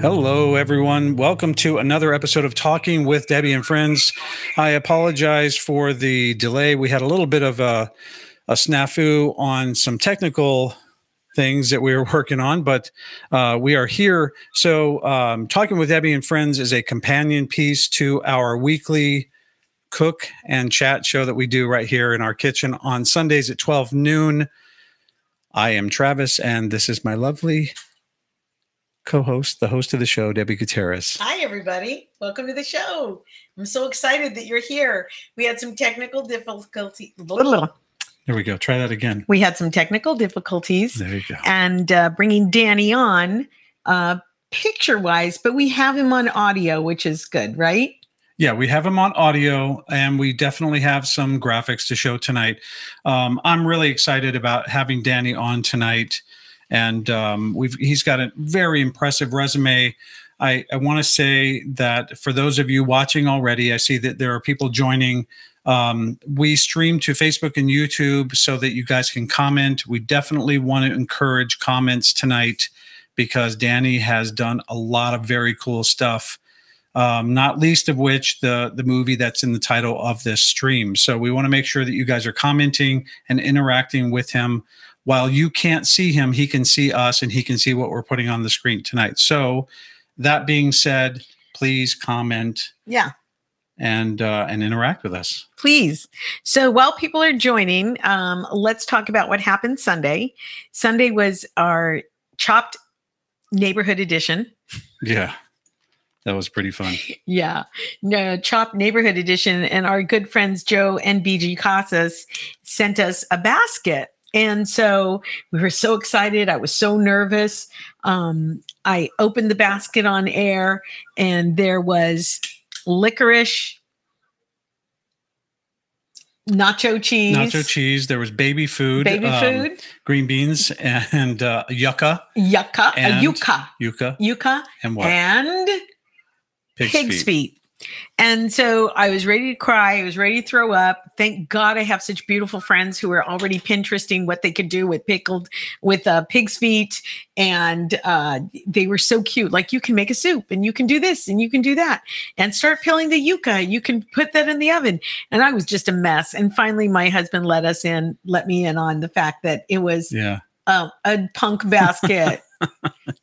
Hello, everyone. Welcome to another episode of Talking with Debbie and Friends. I apologize for the delay. We had a little bit of a, a snafu on some technical things that we were working on, but uh, we are here. So, um, Talking with Debbie and Friends is a companion piece to our weekly cook and chat show that we do right here in our kitchen on Sundays at 12 noon. I am Travis, and this is my lovely co-host, the host of the show, Debbie Gutierrez. Hi, everybody. Welcome to the show. I'm so excited that you're here. We had some technical difficulty. There we go. Try that again. We had some technical difficulties. There you go. And uh, bringing Danny on uh, picture-wise, but we have him on audio, which is good, right? Yeah, we have him on audio, and we definitely have some graphics to show tonight. Um, I'm really excited about having Danny on tonight and um, we've he's got a very impressive resume. I, I want to say that for those of you watching already, I see that there are people joining. Um, we stream to Facebook and YouTube so that you guys can comment. We definitely want to encourage comments tonight because Danny has done a lot of very cool stuff. Um, not least of which the the movie that's in the title of this stream. So we want to make sure that you guys are commenting and interacting with him while you can't see him, he can see us and he can see what we're putting on the screen tonight. So, that being said, please comment. Yeah. And uh, and interact with us, please. So while people are joining, um, let's talk about what happened Sunday. Sunday was our chopped neighborhood edition. Yeah, that was pretty fun. yeah, no, chopped neighborhood edition, and our good friends Joe and BG Casas sent us a basket and so we were so excited. I was so nervous. Um, I opened the basket on air, and there was licorice, nacho cheese, nacho cheese. There was baby food, baby um, food, green beans, and uh, yucca, yucca, and yucca, yucca, yucca, and what? And pig's, pig's feet. feet. And so I was ready to cry. I was ready to throw up. Thank God I have such beautiful friends who are already Pinteresting what they could do with pickled, with uh, pig's feet. And uh, they were so cute. Like, you can make a soup and you can do this and you can do that and start peeling the yucca. You can put that in the oven. And I was just a mess. And finally, my husband let us in, let me in on the fact that it was yeah. uh, a punk basket.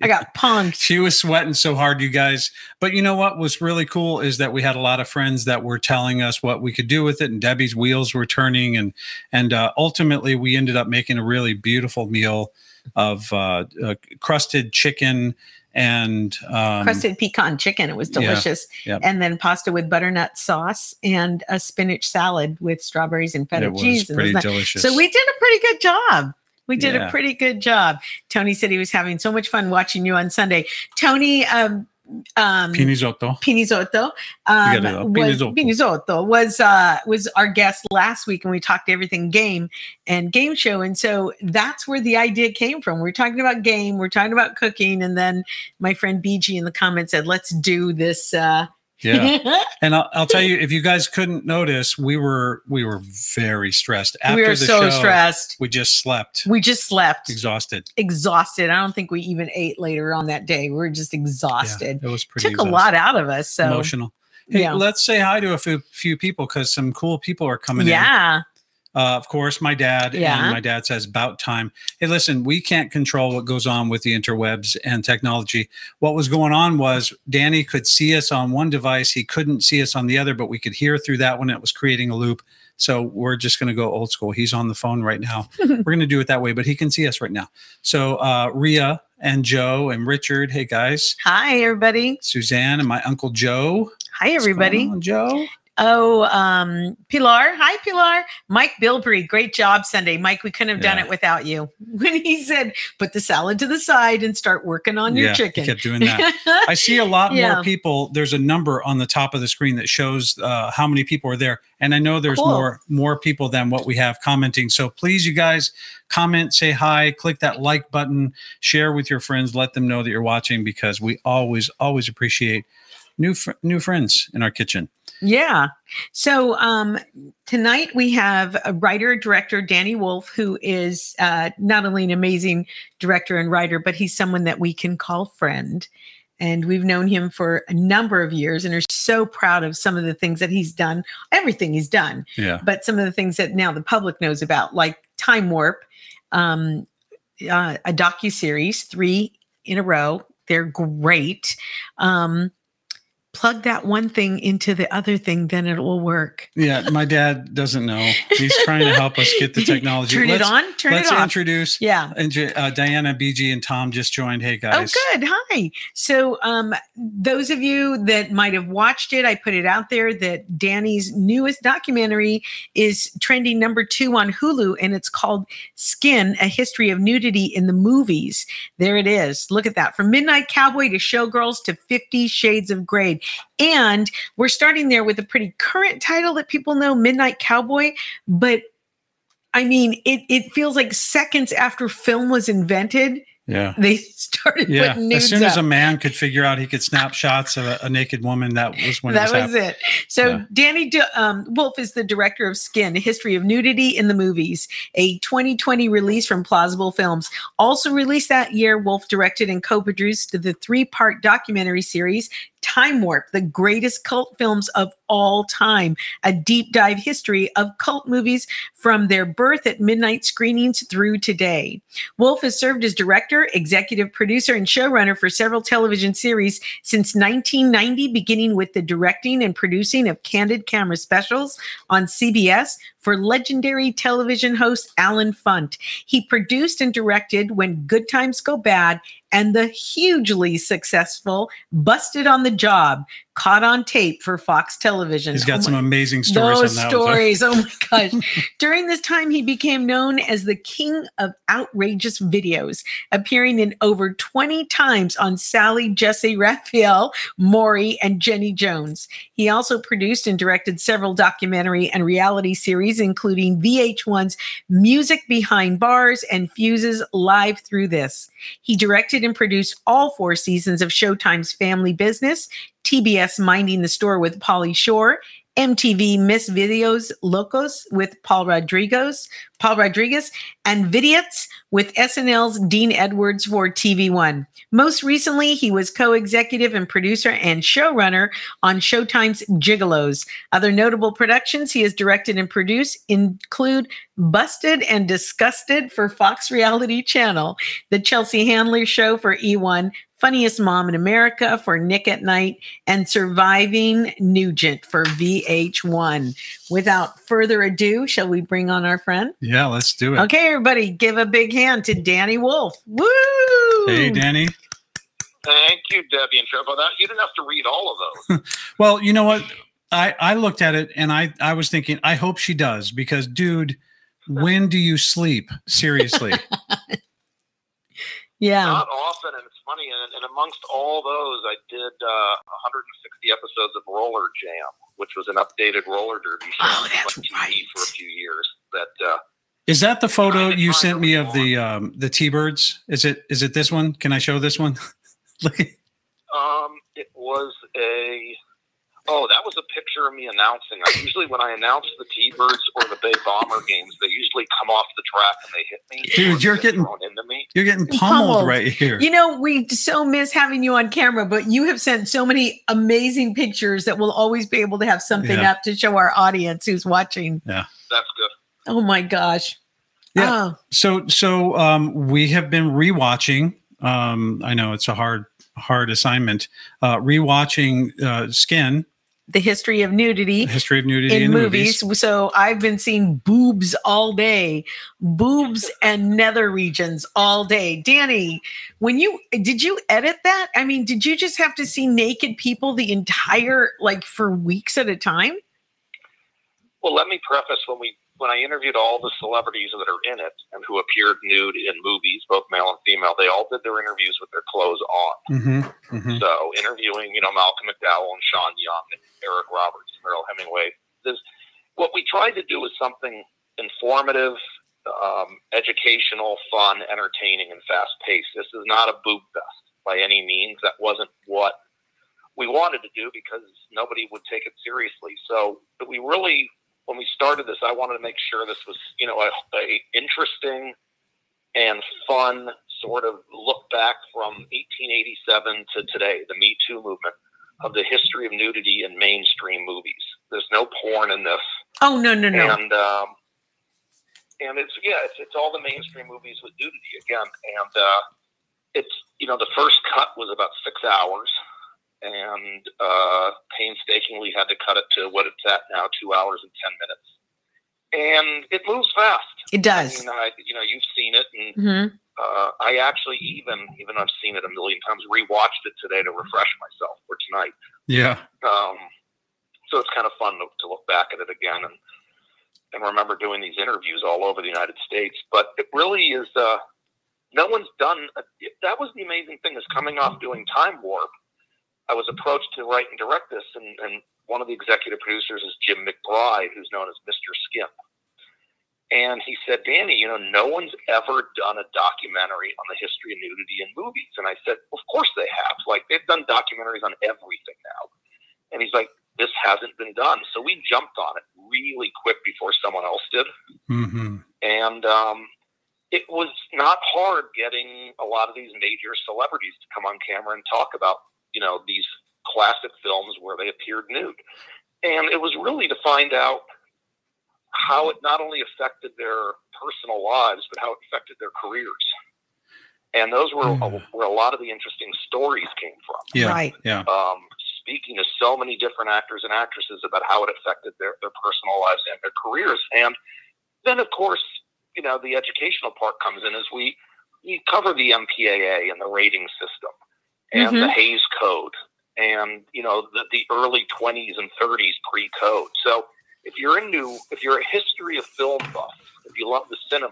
I got punked. She was sweating so hard, you guys. But you know what was really cool is that we had a lot of friends that were telling us what we could do with it, and Debbie's wheels were turning, and and uh, ultimately we ended up making a really beautiful meal of uh, uh, crusted chicken and um, crusted pecan chicken. It was delicious, yeah, and then pasta with butternut sauce and a spinach salad with strawberries and feta it was cheese. Pretty delicious. So we did a pretty good job. We did Yeah. a pretty good job. Tony said he was having so much fun watching you on Sunday. Tony um, um, Pinizotto. Pinizotto, um, was, Pinizotto. Pinizotto was uh, was our guest last week, and we talked everything game and game show, and so that's where the idea came from. We're talking about game, we're talking about cooking, and then my friend BG in the comments said, "Let's do this." Uh, Yeah. And I'll, I'll tell you, if you guys couldn't notice, we were we were very stressed. After we were so show, stressed. We just slept, We just slept, exhausted. exhausted. I don't think we even ate later on that day. We were just exhausted. Yeah, it was pretty Took a lot out of us. So emotional. Hey, yeah. let's say hi to a few, few people because some cool people are coming in. yeah, Uh, of course, my dad. Yeah. And my dad says, about time. Hey, listen, we can't control what goes on with the interwebs and technology. What was going on was Danny could see us on one device, he couldn't see us on the other, but we could hear through that one. It was creating a loop. So we're just going to go old school. He's on the phone right now. we're going to do it that way, but he can see us right now. So uh, Ria and Joe and Richard, hey guys, hi everybody. Suzanne and my uncle Joe. Hi everybody. on, Joe. Oh, um, Pilar. Hi, Pilar. Mike Bilbrey. Great job Sunday. Mike, we couldn't have done it without you. When he said, put the salad to the side and start working on your yeah, chicken. He kept doing that. I see a lot Yeah. more people. There's a number on the top of the screen that shows uh, how many people are there, and I know there's Cool. more more people than what we have commenting. So please, you guys, comment, say hi, click that like button, share with your friends, let them know that you're watching because we always always appreciate new fr- new friends in our kitchen. Yeah. So um, tonight we have a writer director Danny Wolf, who is uh, not only an amazing director and writer, but he's someone that we can call friend. and we've known him for a number of years and are so proud of some of the things that he's done, everything he's done, Yeah. but some of the things that now the public knows about, like Time Warp, um, uh, a docu series, three in a row. They're great. Um, plug that one thing into the other thing, then it will work. Yeah. My dad doesn't know. He's trying to help us get the technology. Turn let's it on. Turn let's it off. introduce yeah. and uh, Diana, BG, and Tom just joined. Hey guys. Oh, good. Hi. So, um, those of you that might have watched it, I put it out there that Danny's newest documentary is trending number two on Hulu, and it's called Skin A History of Nudity in the Movies. There it is. Look at that. From Midnight Cowboy to Showgirls to 50 Shades of Grey. And we're starting there with a pretty current title that people know Midnight Cowboy, but I mean, it, it feels like seconds after film was invented, Yeah. they started Yeah. putting nudes As soon up. as a man could figure out he could snap shots of a, a naked woman, that was when that it was, was it. So Yeah. Danny D- um, Wolf is the director of Skin: A History of Nudity in the Movies, a 2020 release from Plausible Films. Also released that year, Wolf directed and co-produced the three-part documentary series Time Warp: The Greatest Cult Films of All Time, a deep dive history of cult movies from their birth at midnight screenings through today. Wolf has served as director, executive producer, and showrunner for several television series since 1990, beginning with the directing and producing of Candid Camera specials on CBS for legendary television host Allen Funt. He produced and directed When Good Times Go Bad and the hugely successful Busted on the Job, caught on tape for Fox Television. He's got Oh some my- amazing stories those on that. stories. Oh my gosh. During this time, he became known as the king of outrageous videos, appearing in over 20 times on Sally, Jessy, Raphael, Maury, and Jenny Jones. He also produced and directed several documentary and reality series, including VH1's Music Behind Bars and Fuse's Live Through This. He directed and produced all four seasons of Showtime's Family Business, TBS Minding the Store with Pauly Shore, MTV Miss Videos Locos with Paul Rodriguez, Paul Rodriguez, and Vidiots with SNL's Dean Edwards for TV One. Most recently, he was co-executive and producer and showrunner on Showtime's Gigolos. Other notable productions he has directed and produced include Busted and Disgusted for Fox Reality Channel, The Chelsea Handler Show for E1, Funniest Mom in America for Nick at Nite, and Surviving Nugent for VH1. Without further ado, shall we bring on our friend? Yeah, let's do it. Okay, everybody, give a big hand to Danny Wolf. Woo! Hey, Danny. Thank you, Debbie and Trevor. You didn't have to read all of those. Well, you know what? I I looked at it and I I was thinking, I hope she does because, dude, when do you sleep? Seriously. Yeah. Not often, and it's funny. And, and amongst all those, I did uh, 160 episodes of Roller Jam, which was an updated roller derby show Oh, on that's TV right. for a few years. That uh, Is that the photo you sent me move of the um the T-birds? Is it is it this one? Can I show this one? Look um, it was a. Oh, that was a picture of me announcing. I usually, when I announce the T-Birds or the Bay Bomber games, they usually come off the track and they hit me. Dude, you're getting- thrown into me. you're getting pummeled, Pummeled. right here. You know, we so miss having you on camera, but you have sent so many amazing pictures that we'll always be able to have something Yeah. up to show our audience who's watching. Yeah, that's good. Oh my gosh. Yeah. Oh, So so um we have been rewatching. Um I know it's a hard hard assignment. Uh rewatching uh Skin, the history of nudity. the history of nudity in in, the movies. So I've been seeing boobs all day, boobs and nether regions all day. Danny, when you did you edit that? I mean, did you just have to see naked people the entire like for weeks at a time? Well, let me preface when we when I interviewed all the celebrities that are in it and who appeared nude in movies, both male and female, they all did their interviews with their clothes on. Mm-hmm, mm-hmm. So interviewing, you know, Malcolm McDowell and Sean Young and Eric Roberts and Mariel Hemingway. There's, what we tried to do was something informative, um, educational, fun, entertaining, and fast paced. This is not a boob fest by any means. That wasn't what we wanted to do because nobody would take it seriously. So we really, when we started this, I wanted to make sure this was, you know, a, a interesting and fun sort of look back from 1887 to today, the Me Too movement, of the history of nudity in mainstream movies. There's no porn in this. Oh no no no. And um, and it's yeah, it's, it's all the mainstream movies with nudity again, and uh, it's you know the first cut was about six hours, and uh, painstakingly had to cut it to what it's at now, two hours and ten minutes, and it moves fast. It does. I mean, I, you know, you've seen it, and hmm uh, I actually even even though I've seen it a million times, rewatched it today to refresh myself for tonight. Yeah. Um, so it's kind of fun to, to look back at it again and and remember doing these interviews all over the United States. But it really is. Uh, no one's done. That was the amazing thing. Is coming off doing Time Warp. I was approached to write and direct this, and, and one of the executive producers is Jim McBride, who's known as Mr. Skin. And he said, Danny, you know, no one's ever done a documentary on the history of nudity in movies. And I said, Of course they have. Like, they've done documentaries on everything now. And he's like, This hasn't been done. So we jumped on it really quick before someone else did. hmm And um, it was not hard getting a lot of these major celebrities to come on camera and talk about, you know, these classic films where they appeared nude. And it was really to find out how it not only affected their personal lives, but how it affected their careers. And those were Mm. where a lot of the interesting stories came from. Yeah. Right. Yeah. Um, speaking to so many different actors and actresses about how it affected their, their personal lives and their careers. And then, of course, you know, the educational part comes in as we, we cover the MPAA and the rating system and the Hays Code and, you know, the, the early 20s and 30s pre code. So if you're into, if you're a history of film buff, if you love the cinema,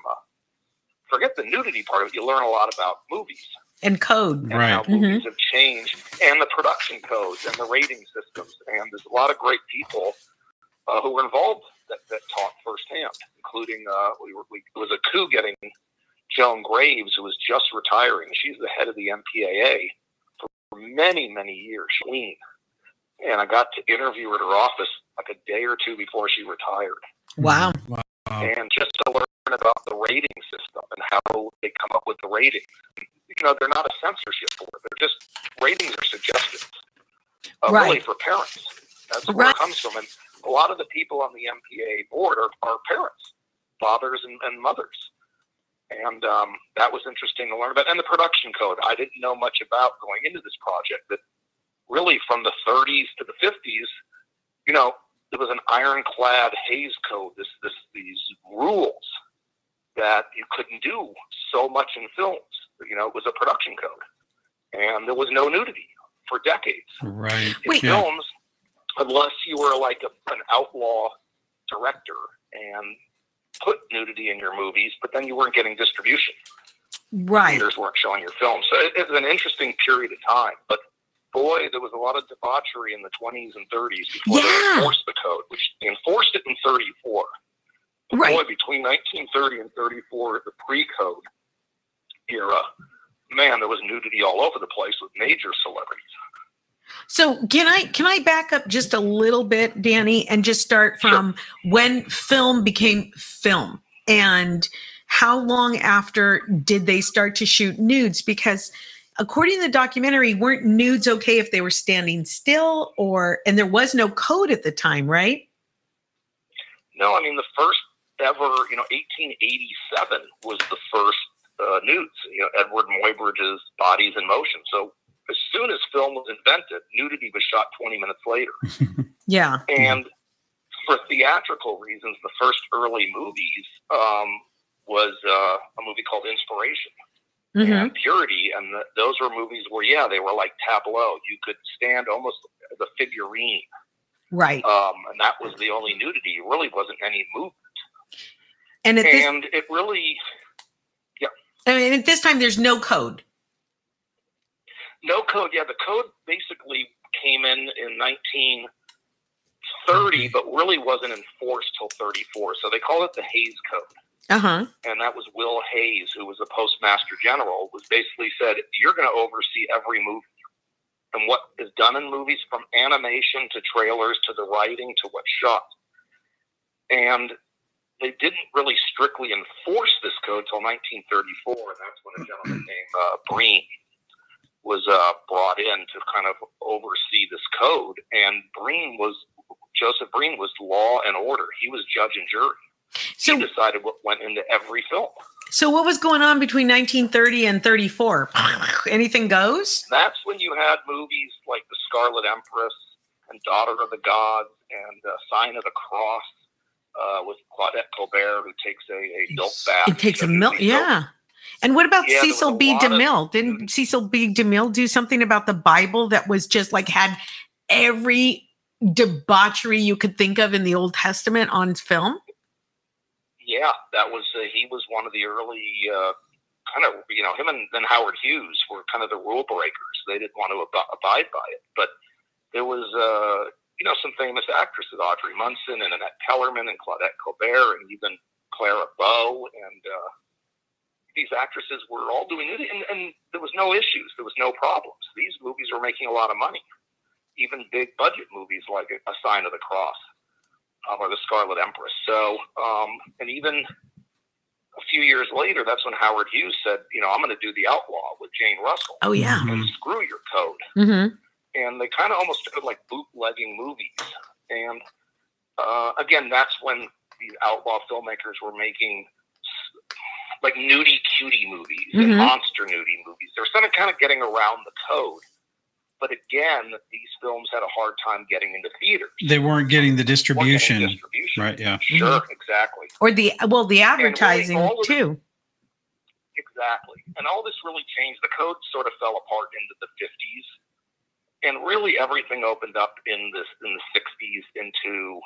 forget the nudity part of it, you learn a lot about movies And code. and Right. how movies have changed, and the production codes and the rating systems. And there's a lot of great people uh, who were involved that, that taught firsthand, including uh, we were, we, it was a coup getting Joan Graves, who was just retiring. She's the head of the MPAA for many, many years. Lean. And I got to interview her at her office like a day or two before she retired Wow. Wow. and just to learn about the rating system and how they come up with the ratings. You know, they're not a censorship board; they're just ratings are suggestions, uh, Right. really for parents. That's where Right. it comes from, and a lot of the people on the MPA board are, are parents, fathers, and, and mothers. And um, that was interesting to learn about. And the production code, I didn't know much about going into this project. That really, from the 30s to the 50s, you know, there was an ironclad Hays Code. This, this, these rules that you couldn't do so much in films. You know, it was a production code, and there was no nudity for decades Right. in Wait. Yeah. films, unless you were like a, an outlaw director and put nudity in your movies, but then you weren't getting distribution. Right. Theaters weren't showing your films. So it, it was an interesting period of time. But boy, there was a lot of debauchery in the 20s and 30s before Yeah. they enforced the code, which they enforced it in 34. But Right. Boy, between 1930 and 34, the pre-code era, man, there was nudity all over the place with major celebrities. So can I can I back up just a little bit, Danny, and just start from when film became film and how long after did they start to shoot nudes? Because according to the documentary, weren't nudes okay if they were standing still or and there was no code at the time, right? No, I mean the first ever, you know, 1887 was the first uh, nudes. You know, Edward Muybridge's Bodies in Motion. So as soon as film was invented, nudity was shot 20 minutes later. Yeah. And for theatrical reasons, the first early movies um, was uh, a movie called Inspiration Mhm. and Purity, and the, those were movies where, yeah, they were like tableau. You could stand almost as a figurine, Right. um, and that was the only nudity. It really wasn't any movement. And at this and it really yeah. I mean at this time there's no code. No code. Yeah the code basically came in in 1930 but really wasn't enforced till 34 so they called it the hays code. Uh-huh. and that was will hays who was the postmaster general was basically said you're going to oversee every movie. And what is done in movies from animation to trailers to the writing to what's shot. And they didn't really strictly enforce this code till 1934, and that's when a gentleman named uh, Breen was uh, brought in to kind of oversee this code. And Breen was Joseph Breen was law and order. He was judge and jury. So he decided what went into every film. So what was going on between 1930 and 34? Anything goes? That's when you had movies like The Scarlet Empress and Daughter of the Gods and uh, Sign of the Cross uh, with Claudette Colbert, who takes a, a milk bath. It takes a milk, yeah. And what about Yeah, Cecil B. lot of- DeMille? Didn't Cecil B. DeMille do something about the Bible that was just like had every debauchery you could think of in the Old Testament on film? Yeah, that was uh, he was one of the early uh, kind of you know him and then Howard Hughes were kind of the rule breakers. They didn't want to ab- abide by it, but there was uh, you know some famous actresses, Audrey Munson and Annette Kellerman and Claudette Colbert and even Clara Bow and uh, these actresses were all doing it, and, and there was no issues, there was no problems. These movies were making a lot of money, even big budget movies like A Sign of the Cross um, or The Scarlet Empress. So, um, and even a few years later, that's when Howard Hughes said, you know, I'm going to do The Outlaw with Jane Russell. Oh yeah. And screw your code. Mm-hmm. And they kind of almost started like bootlegging movies. And uh, again, that's when the outlaw filmmakers were making like nudie cutie movies Mhm. and monster nudie movies. They're sort of kind of getting around the code. But again, these films had a hard time getting into theaters. They weren't getting the Weren't getting distribution. distribution. Right. Yeah. Sure, exactly. Or the well, the advertising all of- too. Exactly. And all this really changed. The code sort of fell apart into the 50s. And really everything opened up in this in the 60s into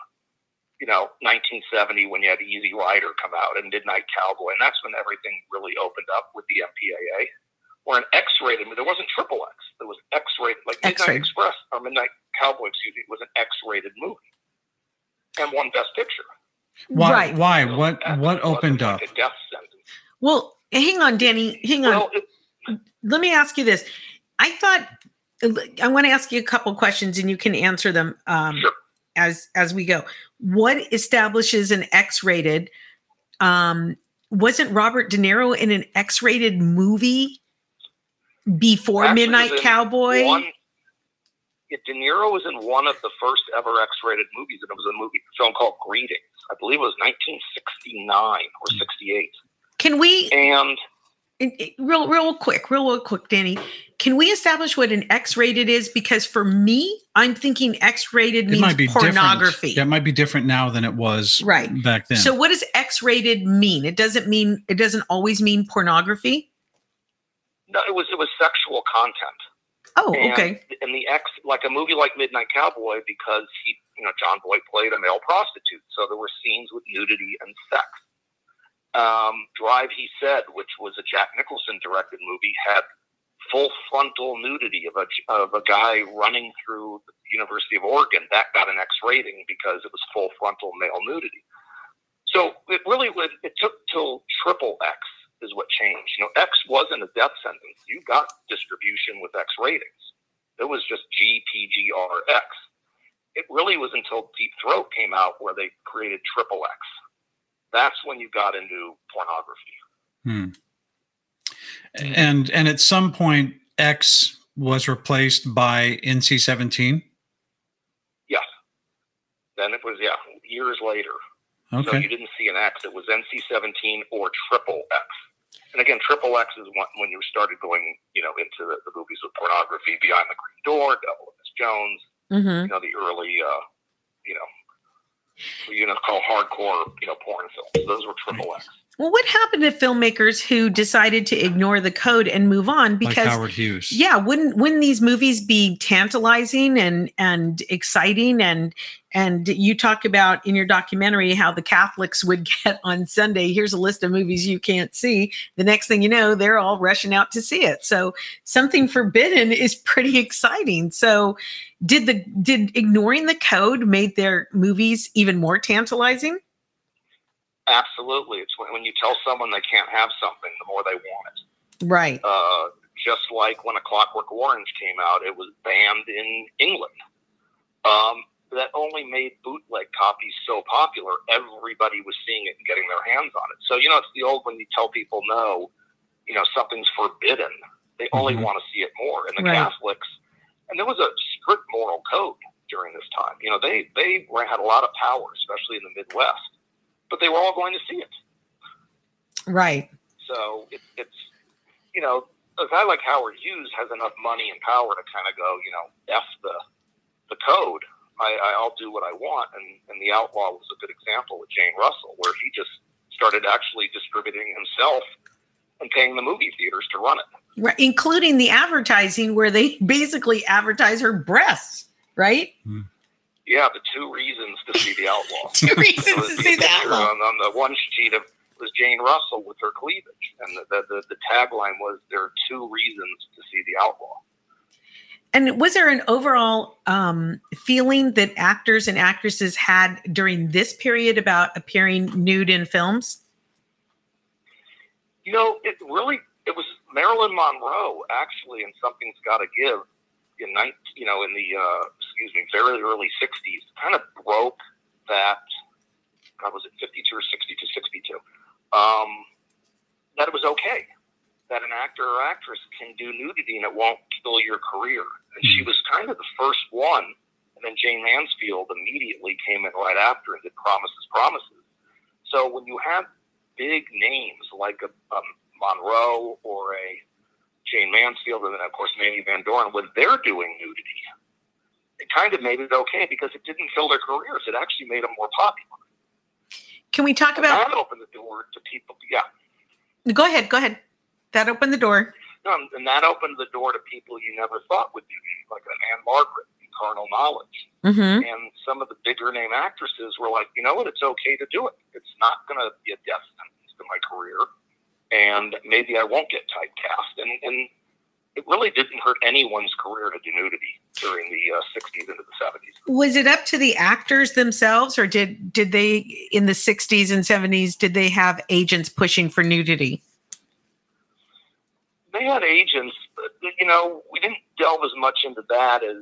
you know 1970 when you had Easy Rider come out and Midnight Cowboy and that's when everything really opened up with the MPAA. Or an X-rated, movie there wasn't triple X. There was X-rated, like Midnight X-rated. Express or Midnight Cowboy, excuse me, was an X-rated movie and won Best Picture. Why? Right. Why? So What? What wasn't opened like up? A death sentence. Well, hang on, Danny. Hang on. Well, it, let me ask you this. I thought I want to ask you a couple questions and you can answer them um, Sure. As as we go. What establishes an X-rated? Um, wasn't Robert De Niro in an X-rated movie before Actually, Midnight Cowboy? One, yeah, De Niro was in one of the first ever X-rated movies, and it was a movie film called Greetings. I believe it was 1969 or 68. Can we And it- it- eh, real real quick, real, real quick, Danny? Can we establish what an X-rated is? Because for me, I'm thinking X-rated It means might be pornography. different. Yeah, it might be different now than it was Right. back then. So what does X-rated mean? It doesn't mean it doesn't always mean pornography. no, it was it was sexual content. Oh, And, okay. And the X, like a movie like Midnight Cowboy, because he, you know, Jon Voight played a male prostitute, so there were scenes with nudity and sex. Um, Drive, he said, which was a Jack Nicholson directed movie, had full frontal nudity of a of a guy running through the University of Oregon. That got an X rating because it was full frontal male nudity. So it really would. It took till triple X is what changed. You know, X wasn't a death sentence. You got distribution with X ratings. It was just G, P, G, R, X. It really was until Deep Throat came out where they created triple X. That's when you got into pornography. Hmm. And and at some point, X was replaced by NC-17. Yes. Then it was yeah years later. Okay. So you didn't see an X. It was NC-17 or triple X. And again, triple X is when, when you started going, you know, into the, the movies with pornography, Behind the Green Door, Devil and Miss Jones, hmm you know, the early, uh, you know, what you know, call hardcore, you know, porn films. Those were triple X. Well, what happened to filmmakers who decided to ignore the code and move on? Like Because Howard Hughes. yeah, wouldn't wouldn't these movies be tantalizing and and exciting and and you talk about in your documentary how the Catholics would get on Sunday. Here's a list of movies you can't see. The next thing you know, they're all rushing out to see it. So something forbidden is pretty exciting. So did the did ignoring the code made their movies even more tantalizing? Absolutely. It's when, when you tell someone they can't have something, the more they want it. Right. Uh, just like when A Clockwork Orange came out, it was banned in England. Um, that only made bootleg copies so popular. Everybody was seeing it and getting their hands on it. So, you know, it's the old when you tell people no, you know, something's forbidden. They only Mhm. want to see it more. And the Right. Catholics, and there was a strict moral code during this time. You know, they, they were- had a lot of power, especially in the Midwest, but they were all going to see it. Right. So it, it's, you know, a guy like Howard Hughes has enough money and power to kind of go, you know, F the, the code. I, I'll do what I want. And, and The Outlaw was a good example with Jane Russell, where he just started actually distributing himself and paying the movie theaters to run it. Right. Including the advertising where they basically advertise her breasts, right? Hmm. Yeah, the two reasons to see The Outlaw. Two reasons to see the outlaw. On, on the one sheet of was Jane Russell with her cleavage, and the, the, the, the tagline was "There are two reasons to see the outlaw." And was there an overall um, feeling that actors and actresses had during this period about appearing nude in films? You know, it really it was Marilyn Monroe actually, and something's got to give in 19, you know, in the uh, excuse me, very early '60s, kind of broke that. God, was it 52 or 62? 62. Um, that it was okay that an actor or actress can do nudity and it won't kill your career. And she was kind of the first one. And then Jayne Mansfield immediately came in right after and did Promises, Promises. So when you have big names like a, a Monroe or a Jayne Mansfield, and then of course Mamie Van Doren, when they're doing nudity, it kind of made it okay because it didn't kill their careers. It actually made them more popular. Can we talk And about? that opened the door to people. Yeah, Go ahead. Go ahead. That opened the door. no, and that opened the door to people you never thought would be like an Ann-Margret in Carnal Knowledge. Mm-hmm. And some of the bigger name actresses were like, you know what, it's okay to do it. It's not going to be a death sentence to my career. And maybe I won't get typecast. And, and it really didn't hurt anyone's career to do nudity during the uh, 60s into the 70s. Was it up to the actors themselves, or did did they in the '60s and '70s did they have agents pushing for nudity? They had agents, but, you know, we didn't delve as much into that as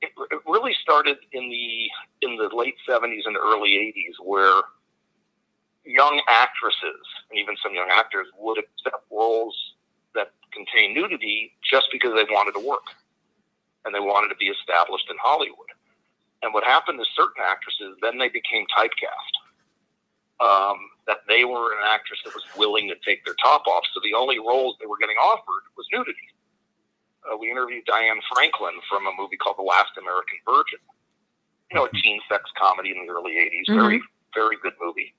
it, it really started in the in the late 70s and early 80s where young actresses and even some young actors would accept roles contain nudity just because they wanted to work and they wanted to be established in Hollywood. And what happened is certain actresses then they became typecast. Um, that they were an actress that was willing to take their top off. So the only roles they were getting offered was nudity. Uh, we interviewed Diane Franklin from a movie called The Last American Virgin. You know, a teen sex comedy in the early 80s. Very, very good movie.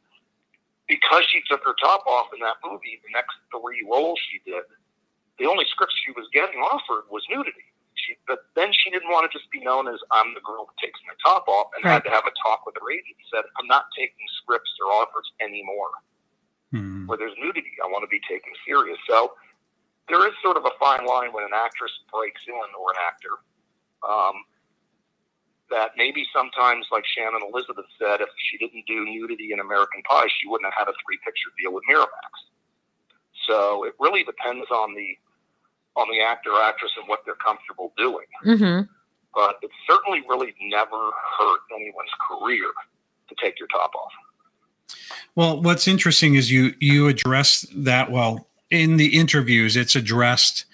Because she took her top off in that movie, the next three roles she did, the only scripts she was getting offered was nudity. She, but then she didn't want to just be known as I'm the girl that takes my top off, and Right. had to have a talk with her agent. Said, I'm not taking scripts or offers anymore Hmm. where there's nudity. I want to be taken serious. So there is sort of a fine line when an actress breaks in or an actor. Um, that maybe sometimes, like Shannon Elizabeth said, if she didn't do nudity in American Pie, she wouldn't have had a three picture deal with Miramax. So it really depends on the on the actor actress and what they're comfortable doing. Mm-hmm. But it certainly really never hurt anyone's career to take your top off. Well, what's interesting is you you address that well in the interviews. It's addressed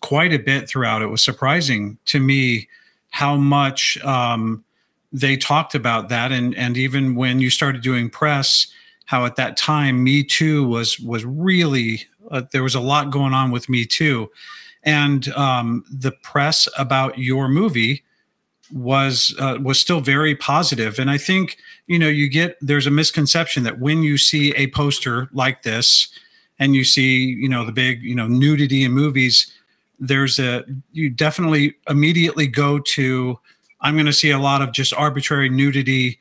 quite a bit throughout. It was surprising to me how much um, they talked about that, and and even when you started doing press, how at that time Me Too was was really uh, there was a lot going on with Me Too, and um, the press about your movie was uh, was still very positive, and I think you know you get there's a misconception that when you see a poster like this and you see you know the big you know nudity in movies there's a you definitely immediately go to i'm going to see a lot of just arbitrary nudity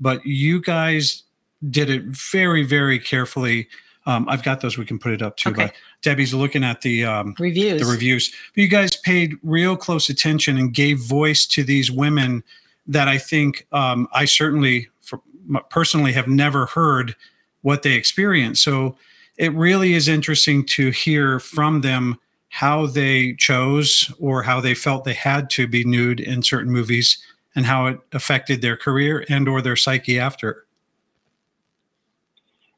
but you guys did it very very carefully um, i've got those we can put it up too Okay. but debbie's looking at the um, Reviews. the reviews. But you guys paid real close attention and gave voice to these women that I think um, I certainly for, personally have never heard what they experienced. So it really is interesting to hear from them how they chose or how they felt they had to be nude in certain movies and how it affected their career and or their psyche after.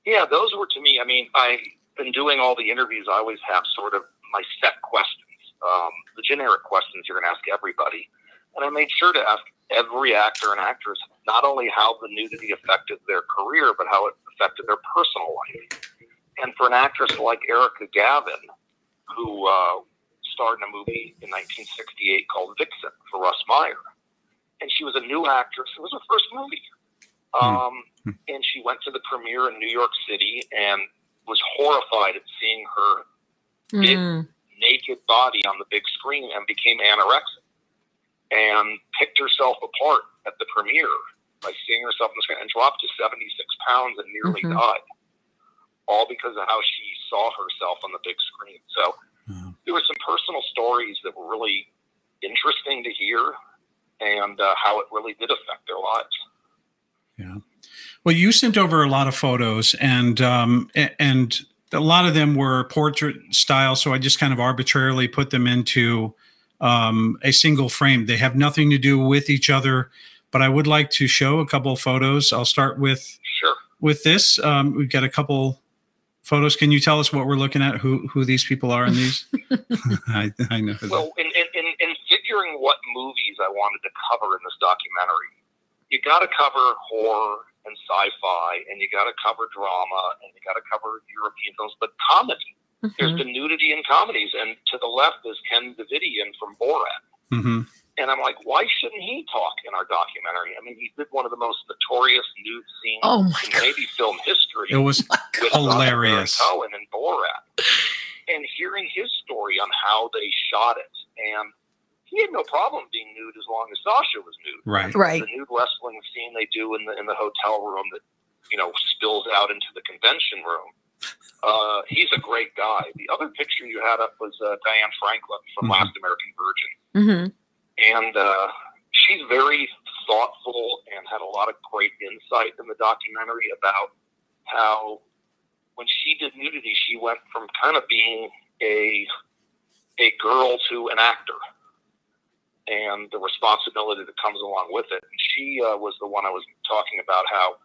Yeah, those were to me. I mean, I've been doing all the interviews. I always have sort of my set questions, um, the generic questions you're going to ask everybody, and I made sure to ask every actor and actress not only how the nudity affected their career, but how it affected their personal life. And for an actress like Erica Gavin, who uh, starred in a movie in 1968 called Vixen for Russ Meyer, and she was a new actress. It was her first movie. Um, mm. And she went to the premiere in New York City and was horrified at seeing her big mm. naked body on the big screen and became anorexic and picked herself apart at the premiere by seeing herself on the screen and dropped to 76 pounds and nearly mm-hmm. died. All because of how she saw herself on the big screen. So mm. there were some personal stories that were really interesting to hear and uh, how it really did affect their lives. Yeah. Well, you sent over a lot of photos, and um, and a lot of them were portrait style. So I just kind of arbitrarily put them into um, a single frame. They have nothing to do with each other, but I would like to show a couple of photos. I'll start with sure. with this. Um, we've got a couple photos. Can you tell us what we're looking at? Who who these people are in these? I, I, know. Well, in, in, in figuring what movies I wanted to cover in this documentary, you got to cover horror and sci-fi, and you got to cover drama, and you got to cover European films, but comedy. Mm-hmm. There's been nudity in comedies, and to the left is Ken Davitian from Borat. Mm-hmm. And I'm like, why shouldn't he talk in our documentary? I mean, he did one of the most notorious nude scenes oh in maybe film history. It was hilarious. Cohen and Borat. And hearing his story on how they shot it, and he had no problem being nude as long as Sacha was nude. Right. Right. The nude wrestling scene they do in the in the hotel room that you know spills out into the convention room. Uh, he's a great guy. The other picture you had up was uh, Diane Franklin from mm-hmm. Last American Virgin, mm-hmm. and uh, she's very thoughtful and had a lot of great insight in the documentary about how when she did nudity, she went from kind of being a a girl to an actor and the responsibility that comes along with it. And she uh, was the one I was talking about how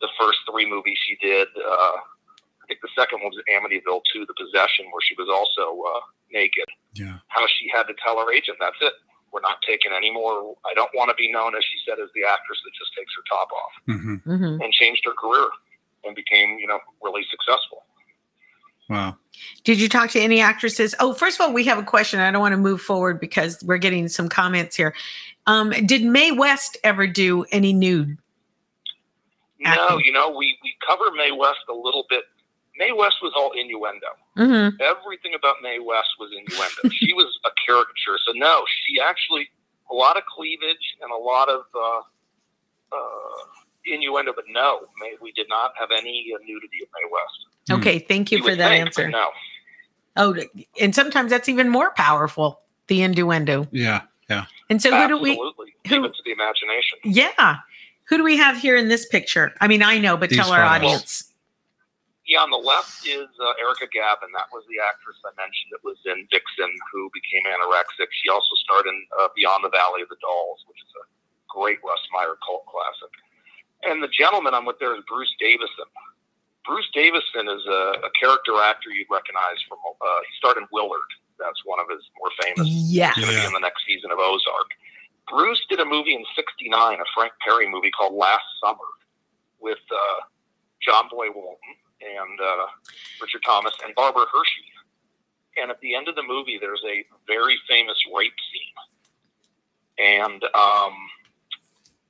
the first three movies she did, uh, I think the second one was Amityville 2, The Possession, where she was also uh, naked. Yeah. How she had to tell her agent, that's it. We're not taking any more. I don't want to be known, as she said, as the actress that just takes her top off. Mm-hmm. Mm-hmm. And changed her career and became, you know, really successful. Wow. Did you talk to any actresses? Oh, first of all, we have a question. I don't want to move forward because we're getting some comments here. Um, did Mae West ever do any nude? Acting? No, you know, we, we cover Mae West a little bit. Mae West was all innuendo. Mm-hmm. Everything about Mae West was innuendo. she was a caricature. So, no, she actually, a lot of cleavage and a lot of uh, uh, innuendo, but no, May, we did not have any uh, nudity of Mae West. Hmm. Okay, thank you, for that think, answer. No. Oh, and sometimes that's even more powerful. The innuendo. Yeah, yeah. And so, Absolutely. who do we? Who to the imagination? Yeah. Who do we have here in this picture? I mean, I know, but These tell our audience. yeah, on the left is uh, Erica Gavin. That was the actress I mentioned that was in Vixen, who became anorexic. She also starred in uh, Beyond the Valley of the Dolls, which is a great Russ Meyer cult classic. And the gentleman I'm with there is Bruce Davison. Bruce Davison is a, a character actor you'd recognize from. Uh, he starred in Willard. That's one of his more famous. Yeah. Going to be in the next season of Ozark. Bruce did a movie in '69, a Frank Perry movie called Last Summer, with uh, John Boy Walton and uh, Richard Thomas and Barbara Hershey. And at the end of the movie, there's a very famous rape scene, and um,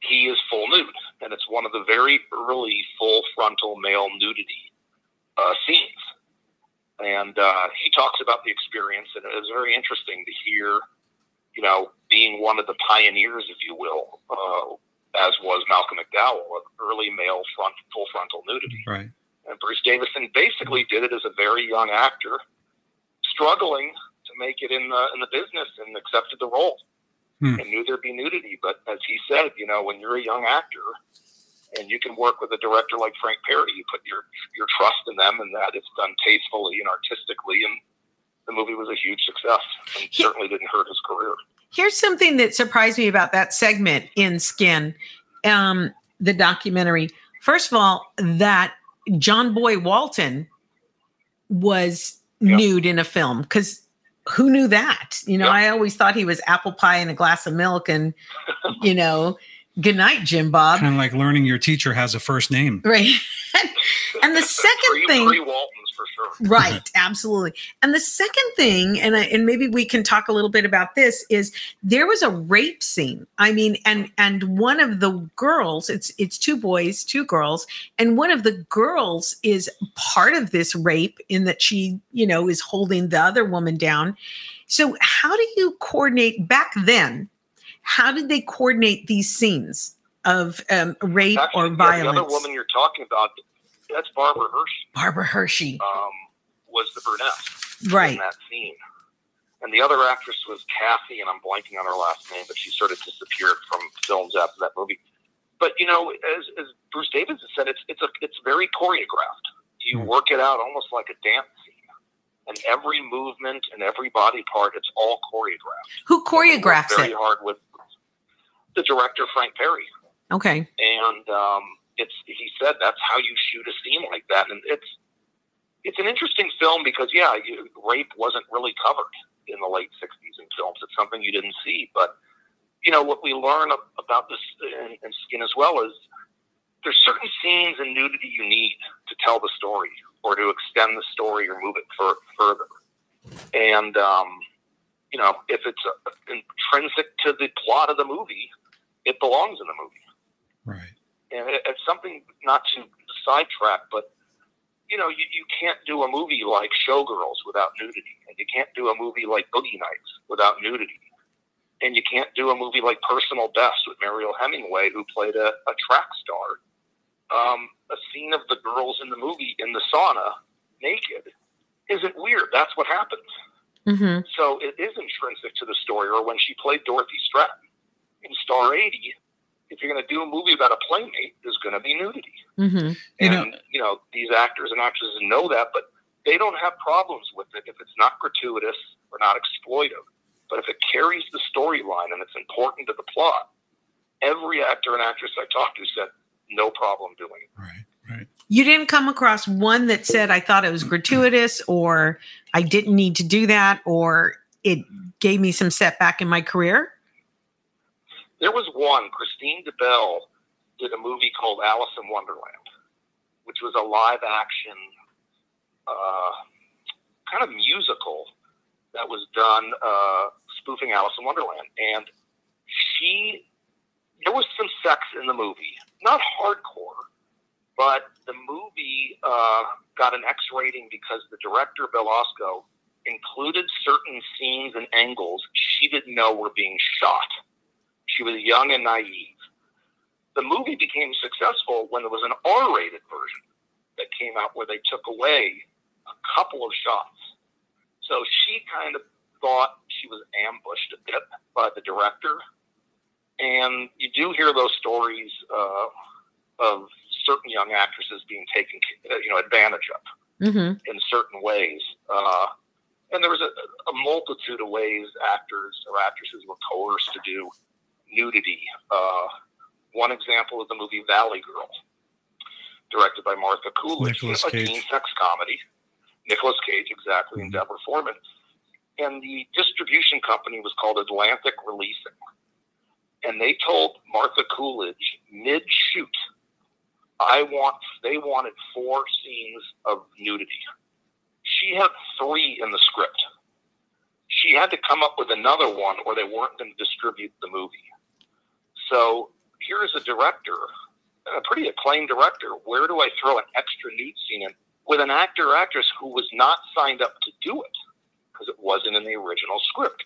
he is full nude, and it's one of the very early full frontal male nudity uh, scenes. And uh, he talks about the experience, and it was very interesting to hear, you know, being one of the pioneers, if you will, uh, as was Malcolm McDowell, of early male front full frontal nudity. Right. And Bruce Davison basically did it as a very young actor, struggling to make it in the in the business, and accepted the role hmm. and knew there'd be nudity. But as he said, you know, when you're a young actor and you can work with a director like Frank Perry, you put your your trust in them and that it's done tastefully and artistically, and the movie was a huge success and he, certainly didn't hurt his career. Here's something that surprised me about that segment in Skin, um, the documentary. First of all, that John Boy Walton was Yeah. nude in a film because who knew that? You know, Yeah. I always thought he was apple pie and a glass of milk, and you know, good night, Jim Bob. Kind of like learning your teacher has a first name. Right. and the second three, thing, three Waltons for sure. right, absolutely. And the second thing, and I, and maybe we can talk a little bit about this is there was a rape scene. I mean, and and one of the girls, it's it's two boys, two girls, and one of the girls is part of this rape in that she, you know, is holding the other woman down. So how do you coordinate back then? How did they coordinate these scenes of um, rape Actually, or yeah, violence? the other woman you're talking about, that's Barbara Hershey. Barbara Hershey. Um, was the brunette Right. in that scene, and the other actress was Kathy, and I'm blanking on her last name, but she sort of disappeared from films after that movie. But you know, as, as Bruce Davis has said, it's it's a it's very choreographed. You Hmm. work it out almost like a dance scene, and every movement and every body part, it's all choreographed. Who choreographs very it? hard with the director Frank Perry, Okay. and um, it's he said that's how you shoot a scene like that, and it's it's an interesting film because yeah, you, rape wasn't really covered in the late '60s in films. It's something you didn't see, but you know what we learn about this in, in Skin as well is there's certain scenes and nudity you need to tell the story or to extend the story or move it fur- further, and um, you know if it's uh intrinsic to the plot of the movie, it belongs in the movie Right. And it, it's something not to sidetrack, but you know, you, you can't do a movie like Showgirls without nudity, and you can't do a movie like Boogie Nights without nudity, and you can't do a movie like Personal Best with Mariel Hemingway, who played a, a track star. Um, a scene of the girls in the movie in the sauna naked isn't weird. That's what happens. hmm So it is intrinsic to the story. Or when she played Dorothy Stratten in Star 80, if you're going to do a movie about a playmate, there's going to be nudity. hmm You And, know- you know, these actors and actresses know that, but they don't have problems with it if it's not gratuitous or not exploitive. But if it carries the storyline and it's important to the plot, every actor and actress I talked to said, no problem doing it. Right. Right. You didn't come across one that said, I thought it was gratuitous, or I didn't need to do that, or it gave me some setback in my career? There was one, Kristine DeBell did a movie called Alice in Wonderland, which was a live action uh, kind of musical that was done uh, spoofing Alice in Wonderland. And she, there was some sex in the movie, not hardcore, but the movie uh, got an X rating because the director, Bill Osco, included certain scenes and angles she didn't know were being shot. She was young and naive. The movie became successful when there was an R rated version that came out where they took away a couple of shots. So she kind of thought she was ambushed a bit by the director. And you do hear those stories uh, of certain young actresses being taken, uh, you know, advantage of Mm-hmm. in certain ways. Uh, and there was a, a multitude of ways actors or actresses were coerced to do nudity. Uh, one example is the movie Valley Girl, directed by Martha Coolidge, Nicolas a Cage. teen sex comedy. Nicolas Cage, exactly, and Mhm. Deborah Foreman. And the distribution company was called Atlantic Releasing. And they told Martha Coolidge mid shoot, I want, they wanted four scenes of nudity. She had three in the script. She had to come up with another one or they weren't going to distribute the movie. So here's a director, a pretty acclaimed director. Where do I throw an extra nude scene in with an actor or actress who was not signed up to do it because it wasn't in the original script?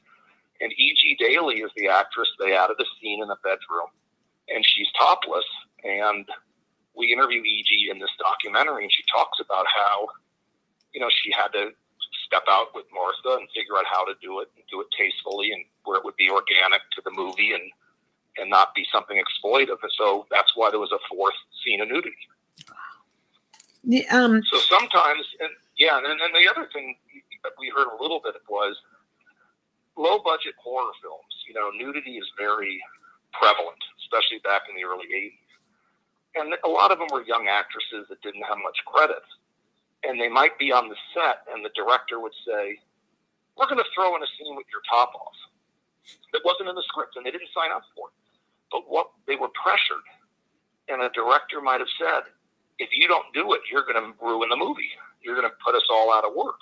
And E.G. Daily is the actress. They added a scene in the bedroom, and she's topless. And we interview E.G. in this documentary, and she talks about how, you know, she had to step out with Martha and figure out how to do it and do it tastefully and where it would be organic to the movie and and not be something exploitive. And so that's why there was a fourth scene of nudity. Um, So sometimes, and yeah, and then the other thing that we heard a little bit was low budget horror films. you know, nudity is very prevalent, especially back in the early 80s. And a lot of them were young actresses that didn't have much credit. And they might be on the set, and the director would say, We're going to throw in a scene with your top off. That wasn't in the script, and they didn't sign up for it. But what they were pressured. And a director might have said, If you don't do it, you're going to ruin the movie. You're going to put us all out of work.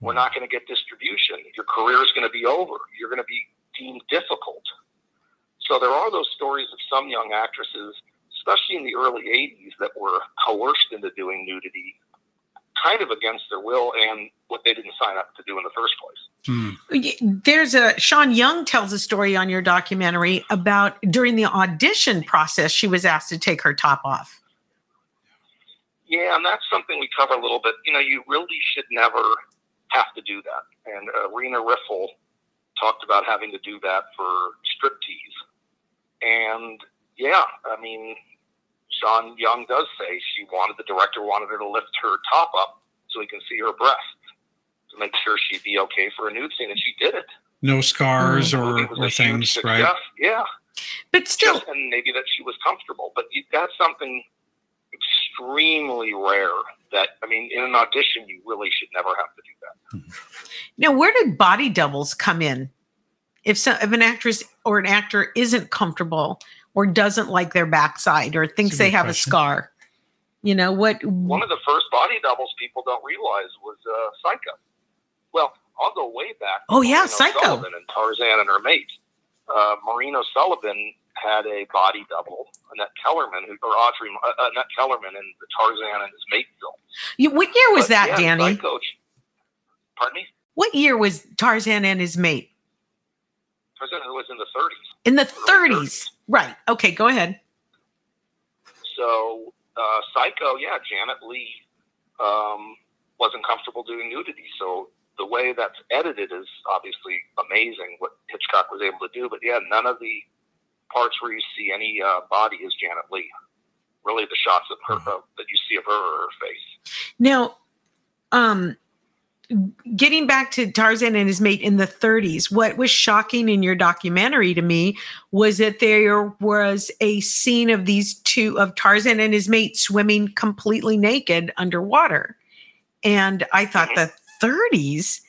We're not going to get distribution. Your career is going to be over. You're going to be deemed difficult. So there are those stories of some young actresses, especially in the early 80s, that were coerced into doing nudity kind of against their will and what they didn't sign up to do in the first place. There's a Sean Young tells a story on your documentary about during the audition process, she was asked to take her top off. Yeah, and that's something we cover a little bit. You know, you really should never have to do that. And uh, Rena Riffel talked about having to do that for striptease. And yeah, I mean, Sean Young does say she wanted the director wanted her to lift her top up so he can see her breasts to make sure she'd be okay for a nude scene, and she did it. No scars mm-hmm. or, or things, right? Yeah, but still, Just, and maybe that she was comfortable. But you that's something extremely rare. That I mean, in an audition, you really should never have to do that. Now, where did body doubles come in? If so, if an actress or an actor isn't comfortable or doesn't like their backside or thinks they have question. a scar, you know what? One of the first body doubles people don't realize was uh, Psycho. Well, I'll go way back. Oh yeah, Psycho. Sullivan and Tarzan and her mate. Uh, Maureen O'Sullivan had a body double, Annette Kellerman, or Audrey uh, Annette Kellerman in the Tarzan and his mate film. You, what year was but, that, yeah, Danny? Psycho, pardon me. What year was Tarzan and his mate? Tarzan was in the 30s. In the 30s. 30s. Right. Okay, go ahead. So, uh, Psycho, yeah, Janet Leigh um, wasn't comfortable doing nudity. So, the way that's edited is obviously amazing what Hitchcock was able to do. But yeah, none of the parts where you see any uh, body is Janet Leigh. Really, the shots of her uh, that you see of her or her face. Now, um, getting back to Tarzan and his mate in the 30s, what was shocking in your documentary to me was that there was a scene of these two, of Tarzan and his mate swimming completely naked underwater. And I thought the 30s,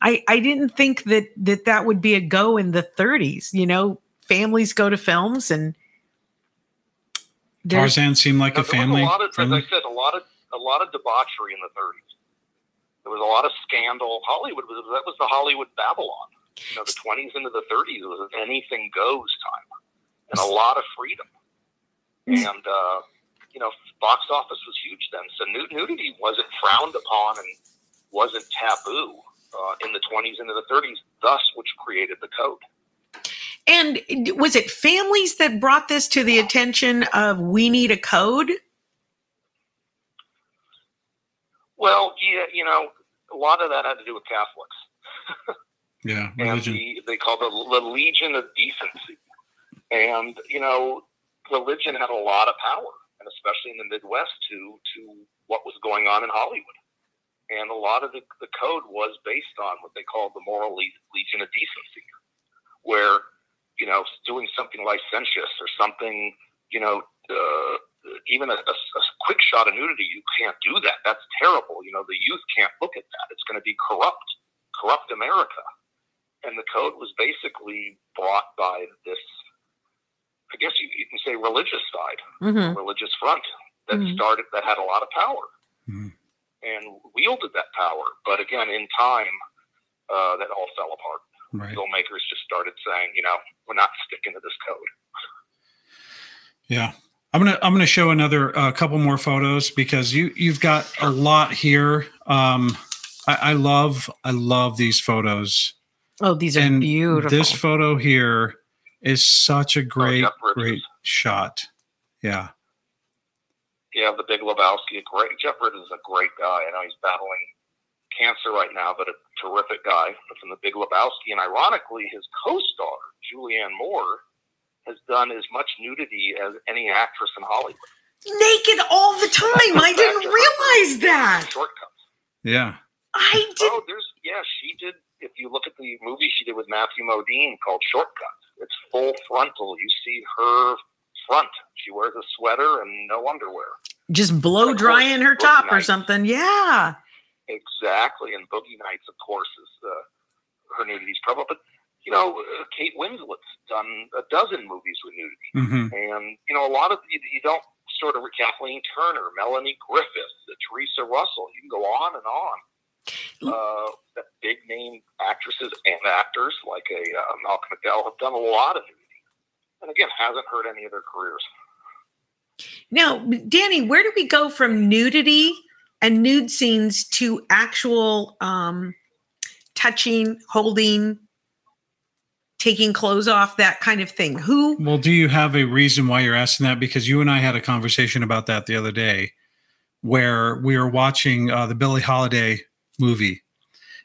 I, I didn't think that, that that would be a go in the 30s. You know, families go to films and. Tarzan seemed like a family. A lot of, as I said, a lot of a lot of debauchery in the 30s there was a lot of scandal. Hollywood was that was the Hollywood Babylon. You know, the 20s into the 30s was anything goes time, and a lot of freedom. And uh, you know, box office was huge then, so nudity wasn't frowned upon and wasn't taboo uh, in the 20s into the 30s. Thus, which created the code. And was it families that brought this to the attention of we need a code? Well, yeah, you know, a lot of that had to do with Catholics. yeah, religion. the, they call the, the Legion of Decency, and you know, religion had a lot of power, and especially in the Midwest, to to what was going on in Hollywood. And a lot of the, the code was based on what they called the moral legion of decency, where you know, doing something licentious or something, you know, uh, even a, a, a, quick shot of nudity, you can't do that. That's terrible. You know, the youth can't look at that. It's going to be corrupt, corrupt America. And the code was basically brought by this, I guess you, you can say, religious side, mm-hmm. religious front that mm-hmm. started, that had a lot of power mm-hmm. and wielded that power. But again, in time, uh, that all fell apart. Right. Filmmakers just started saying, you know, we're not sticking to this code. Yeah, I'm gonna I'm gonna show another uh, couple more photos because you you've got a lot here. Um, I, I love I love these photos. Oh, these are and beautiful. This photo here is such a great oh, great shot. Yeah. Yeah, the Big Lebowski, great Jeff Bridges is a great guy. I know he's battling cancer right now, but a terrific guy from the Big Lebowski. And ironically, his co-star Julianne Moore has done as much nudity as any actress in Hollywood. Naked all the time. I didn't realize that. Shortcuts. Yeah. I did. Oh, there's yeah. She did if you look at the movie she did with Matthew Modine called Shortcut, it's full frontal. You see her front. She wears a sweater and no underwear. Just blow Of dry in her Boogie top or something. Yeah. Exactly. And Boogie Nights, of course, is uh, her nudity's prevalent. But, you know, uh, Kate Winslet's done a dozen movies with nudity. hmm And, you know, a lot of you, you don't sort of Kathleen Turner, Melanie Griffith, Theresa Russell. You can go on and on. Uh, that big name actresses and actors like a uh, Malcolm McDowell have done a lot of nudity. And again, hasn't hurt any of their careers. Now, Danny, where do we go from nudity and nude scenes to actual um, touching, holding, taking clothes off, that kind of thing? Who? Well, do you have a reason why you're asking that? Because you and I had a conversation about that the other day, where we were watching uh, the Billie Holiday movie,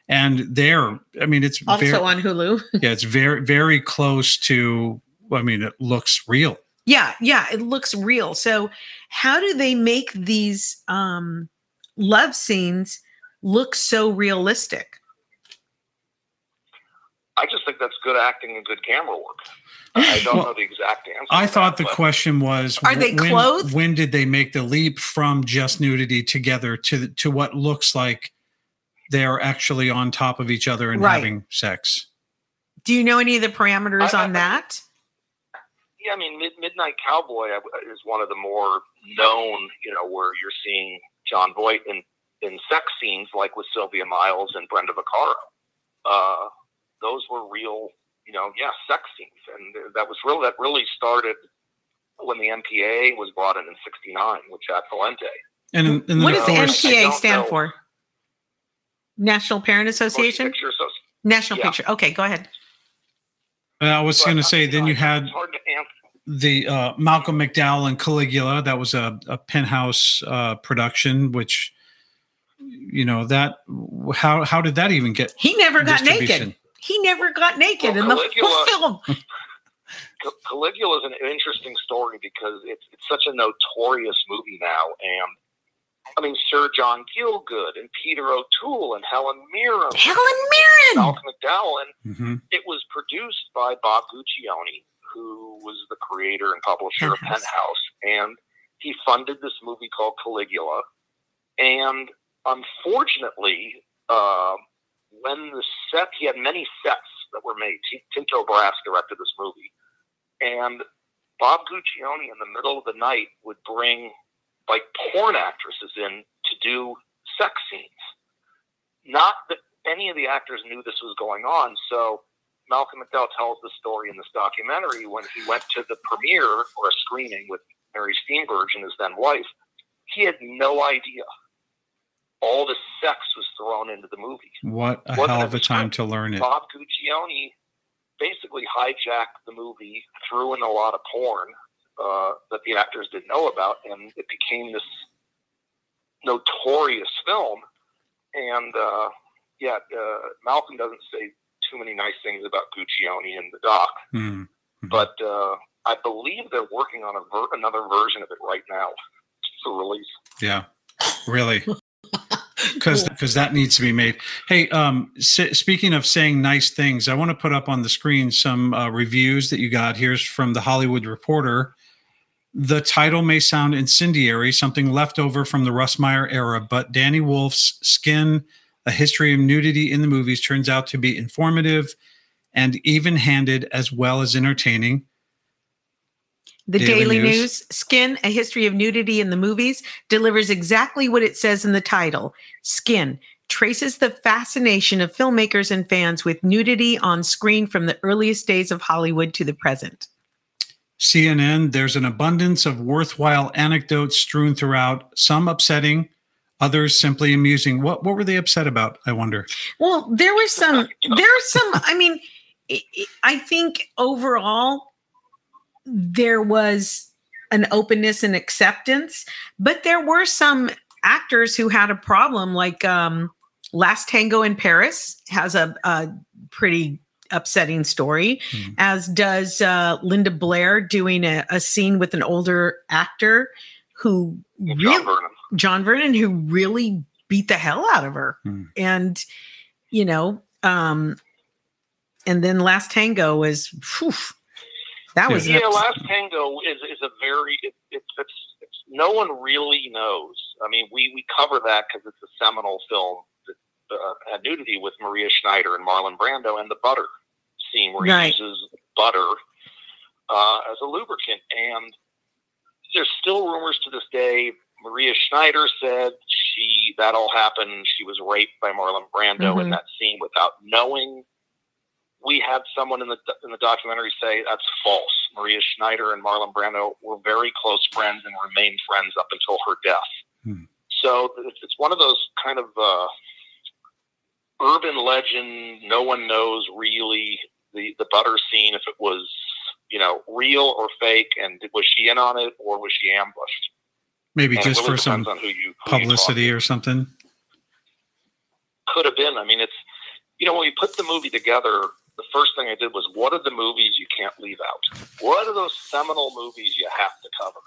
and there, I mean, it's Also very, on Hulu. yeah, it's very very close to. I mean, it looks real. Yeah, yeah, it looks real. So, how do they make these um, love scenes look so realistic? I just think that's good acting and good camera work. I don't Well, know the exact answer. I thought that, the question was: Are they when, clothed? When did they make the leap from just nudity together to to what looks like they're actually on top of each other and Right. having sex? Do you know any of the parameters I- I- on that? Yeah, I mean, Mid- Midnight Cowboy is one of the more known, you know, where you're seeing Jon Voight in, in sex scenes like with Sylvia Miles and Brenda Vaccaro. Uh, those were real, you know, yeah, sex scenes. And that was real, that really started when the MPA was brought in in 69 with Jack Valenti. And, in, and What does the MPA stand know. for? National Parent Association? Picture Associ- National Yeah. Picture. Okay, go ahead. And I was but, going to say, then you had hard to answer. the uh, Malcolm McDowell and Caligula. That was a, a penthouse uh, production, which you know that how how did that even get He never got naked. He never got naked Well, in the whole film. Caligula is an interesting story because it's it's such a notorious movie now, and I mean Sir John Gielgud and Peter O'Toole and Helen Mirren, Helen Mirren. Malcolm McDowell, and Mhm. it was produced by Bob Guccione, who was the creator and publisher of Penthouse. Penthouse, and he funded this movie called Caligula, and unfortunately, uh, when the set he had many sets that were made. Tinto Brass directed this movie, and Bob Guccione in the middle of the night would bring like porn actresses in to do sex scenes. Not that any of the actors knew this was going on, so Malcolm McDowell tells the story in this documentary when he went to the premiere or a screening with Mary Steenburgen his then wife. He had no idea all the sex was thrown into the movie. What a Wasn't hell of a the time to learn it. Bob Guccione basically hijacked the movie, threw in a lot of porn uh, that the actors didn't know about, and it became this notorious film. And uh, yeah, uh, Malcolm doesn't say too many nice things about Guccione in the doc, Hmm. but uh, I believe they're working on a ver- another version of it right now for release. Yeah, really. Because because that needs to be made. Hey, um, s- speaking of saying nice things, I want to put up on the screen some uh, reviews that you got. Here's from the Hollywood Reporter. The title may sound incendiary, something left over from the Russ Meyer era, but Danny Wolf's Skin, A History of Nudity in the Movies, turns out to be informative and even handed as well as entertaining. The Daily Daily, News. News. Skin, a history of nudity in the movies, delivers exactly what it says in the title. Skin traces the fascination of filmmakers and fans with nudity on screen from the earliest days of Hollywood to the present. CNN, there's an abundance of worthwhile anecdotes strewn throughout, some upsetting, others simply amusing. What what were they upset about? I wonder. Well, there was some, there's some, I mean, I think overall there was an openness and acceptance, but there were some actors who had a problem, like um, Last Tango in Paris has a, a pretty upsetting story, Hmm. as does uh, Linda Blair doing a, a scene with an older actor who John really Vernon. John Vernon, who really beat the hell out of her. Hmm. And, you know, Um, and then Last Tango was, whew, that was an yeah. episode. Last Tango is is a very it, it's it's it's no one really knows. I mean, we we cover that because it's a seminal film that uh, had nudity with Maria Schneider and Marlon Brando and the butter scene where Right. he uses butter uh, as a lubricant. And there's still rumors to this day. Maria Schneider said she that all happened. She was raped by Marlon Brando in Mhm. that scene without knowing. We had someone in the in the documentary say that's false. Maria Schneider and Marlon Brando were very close friends and remained friends up until her death. Hmm. So it's, it's one of those kind of uh, urban legend. No one knows really the the butter scene if it was you know real or fake, and was she in on it or was she ambushed? Maybe And just really for some who you who publicity or something. could have been. I mean, it's you know when we put the movie together, the first thing I did was what are the movies you can't leave out? What are those seminal movies you have to cover?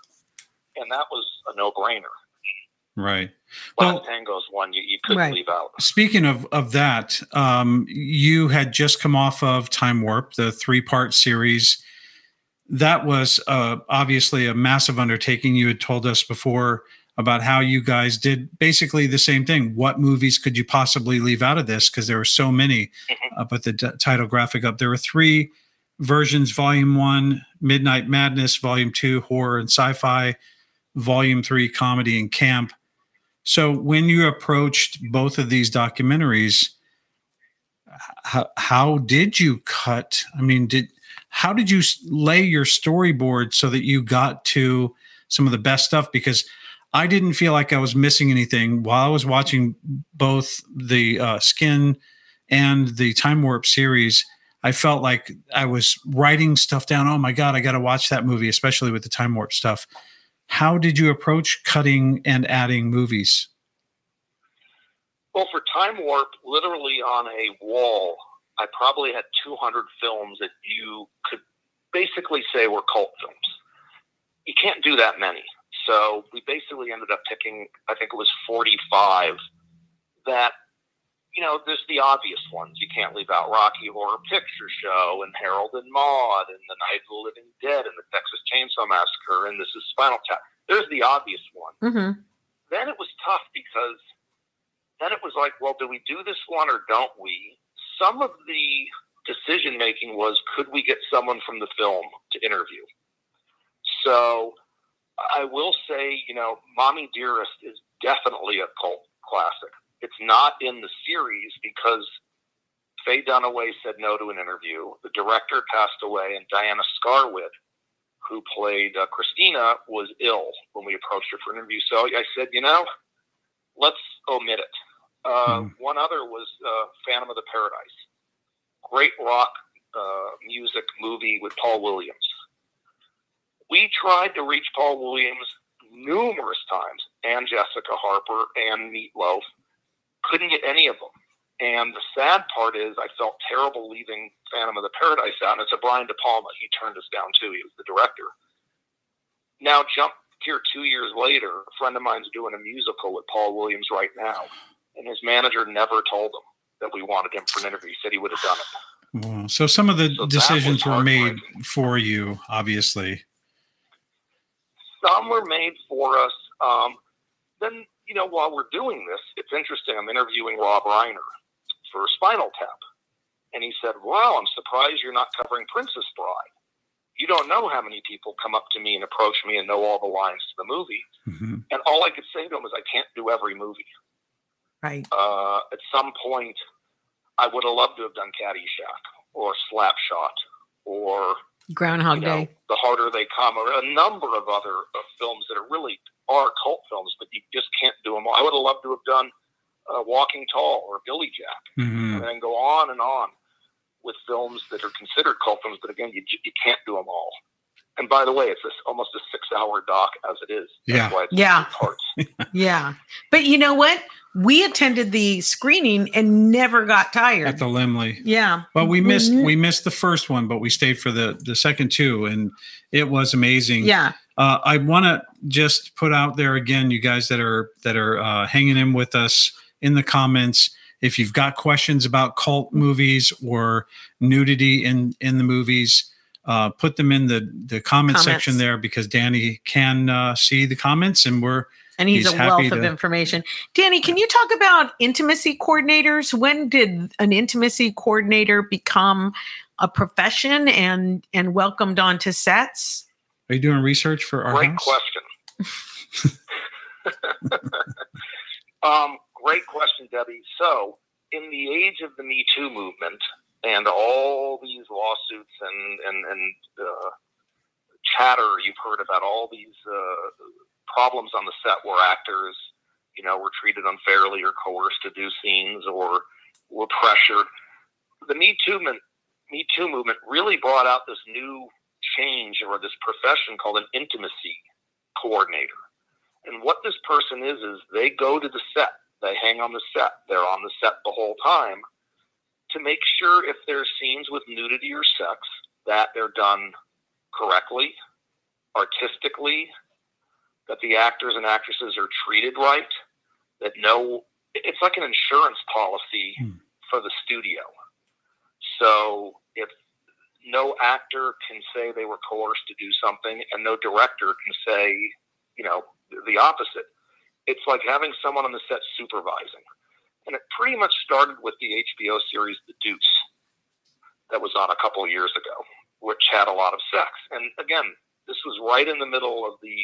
And that was a no-brainer. Right. Last Well- Tango's one you, you couldn't Right. leave out. Speaking of of that, um, you had just come off of Time Warp, the three part series. That was uh, obviously a massive undertaking. You had told us before about how you guys did basically the same thing. What movies could you possibly leave out of this? Because there were so many. Mhm. Uh, but the d- title graphic up there were three versions: Volume One, Midnight Madness; Volume Two, Horror and Sci-Fi; Volume Three, Comedy and Camp. So when you approached both of these documentaries, how, how did you cut? I mean, did how did you lay your storyboard so that you got to some of the best stuff? Because I didn't feel like I was missing anything while I was watching both the uh, Skin and the Time Warp series. I felt like I was writing stuff down. Oh my god, I got to watch that movie, especially with the Time Warp stuff. How did you approach cutting and adding movies? Well, for Time Warp, literally on a wall, I probably had 200 films that you could basically say were cult films. You can't do that many. So we basically ended up picking, I think it was 45 that, you know, there's the obvious ones. You can't leave out Rocky Horror Picture Show and Harold and Maude and The Night of the Living Dead and the Texas Chainsaw Massacre and This is Spinal Tap. There's the obvious one Mm-hmm. then it was tough because then it was like, well, do we do this one or don't we? Some of the decision making was, could we get someone from the film to interview? So I will say, you know, Mommy Dearest is definitely a cult classic. It's not in the series because Faye Dunaway said no to an interview. The director passed away, and Diana Scarwid, who played uh, Christina, was ill when we approached her for an interview. So I said, you know, let's omit it. Uh, Mhm. One other was uh, Phantom of the Paradise, great rock uh, music movie with Paul Williams. We tried to reach Paul Williams numerous times, and Jessica Harper and Meatloaf. Couldn't get any of them. And the sad part is, I felt terrible leaving Phantom of the Paradise out. And it's a Brian De Palma. He turned us down too. He was the director. Now, jump here two years later. A friend of mine's doing a musical with Paul Williams right now, and his manager never told him that we wanted him for an interview. He said he would have done it. Wow. So some of the So decisions were made for you, obviously. Some were made for us. Um, then, you know, while we're doing this, it's interesting. I'm interviewing Rob Reiner for Spinal Tap. And he said, Wow, I'm surprised you're not covering Princess Bride. You don't know how many people come up to me and approach me and know all the lines to the movie. Mhm. And all I could say to him is, I can't do every movie. Right. Uh, at some point, I would have loved to have done Caddyshack or Slapshot or Groundhog you know, Day. The Harder They Come, or a number of other uh, films that are really are cult films, but you just can't do them all. I would have loved to have done uh, Walking Tall or Billy Jack, Mhm. and then go on and on with films that are considered cult films, but again, you, you can't do them all. And by the way, it's this, almost a six-hour doc as it is. That's Yeah. why it's Yeah. parts. Yeah. But you know what? We attended the screening and never got tired. At the Laemmle. yeah. Well, we missed Mhm. we missed the first one, but we stayed for the the second two, and it was amazing. Yeah. Uh, I want to just put out there again, you guys that are that are uh, hanging in with us in the comments. if you've got questions about cult movies or nudity in in the movies, uh, put them in the the comment Comments. section there because Danny can uh, see the comments and we're and he's, He's a happy wealth of information. Danny, can you talk about intimacy coordinators? When did an intimacy coordinator become a profession and and welcomed onto sets? are you doing research for our Great house? question. um, great question, Debbie. So, in the age of the Me Too movement and all these lawsuits and and and uh, chatter you've heard about all these uh, problems on the set where actors, you know, were treated unfairly or coerced to do scenes or were pressured. The Me Too movement, Me Too movement really brought out this new change or this profession called an intimacy coordinator. And what this person is, is they go to the set, they hang on the set, they're on the set the whole time to make sure if there's scenes with nudity or sex that they're done correctly, artistically, that the actors and actresses are treated right, that no, it's like an insurance policy Hmm. for the studio. So if no actor can say they were coerced to do something, and no director can say, you know, the opposite. It's like having someone on the set supervising. And it pretty much started with the HBO series The Deuce that was on a couple of years ago, which had a lot of sex. And again, this was right in the middle of the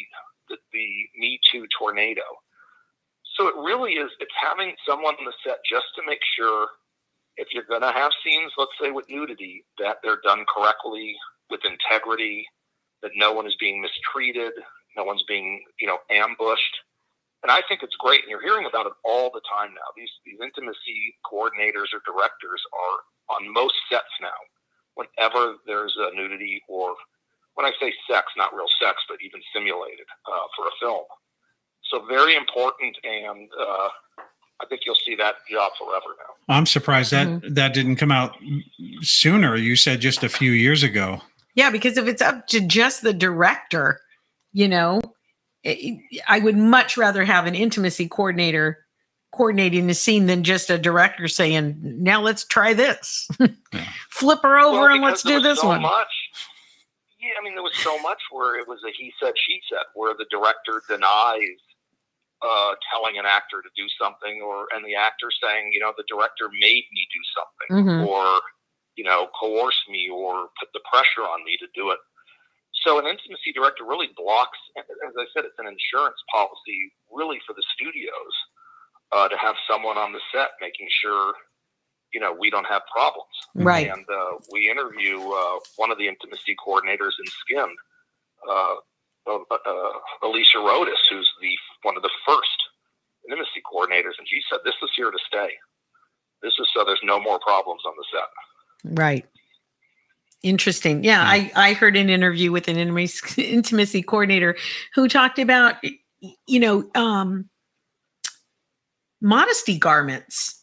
the, the Me Too tornado. So it really is it's having someone on the set just to make sure if you're going to have scenes, let's say with nudity, that they're done correctly with integrity, that no one is being mistreated, no one's being, you know, ambushed. And I think it's great, and you're hearing about it all the time now. These these intimacy coordinators or directors are on most sets now. Whenever there's a nudity, or when I say sex, not real sex, but even simulated uh, for a film. So very important, and uh, I think you'll see that job forever now. I'm surprised that Mm-hmm. that didn't come out sooner. You said just a few years ago. Yeah, because if it's up to just the director, you know, it, I would much rather have an intimacy coordinator coordinating the scene than just a director saying, "Now let's try this, flip her over, Well, and let's do this so one." Much, yeah, I mean, there was so much where it was a he said, she said, where the director denies uh, telling an actor to do something, or and the actor saying, you know, the director made me do something, Mhm. or you know, coerced me, or put the pressure on me to do it. So an intimacy director really blocks, as I said, it's an insurance policy really for the studios uh, to have someone on the set making sure, you know, we don't have problems. Right. And uh, we interview uh, one of the intimacy coordinators in Skinned, uh, uh, Alicia Rodis, who's the one of the first intimacy coordinators, and she said, "This is here to stay. This is so there's no more problems on the set." Right. Interesting. Yeah, I, I heard an interview with an intimacy, intimacy coordinator who talked about, you know, um, modesty garments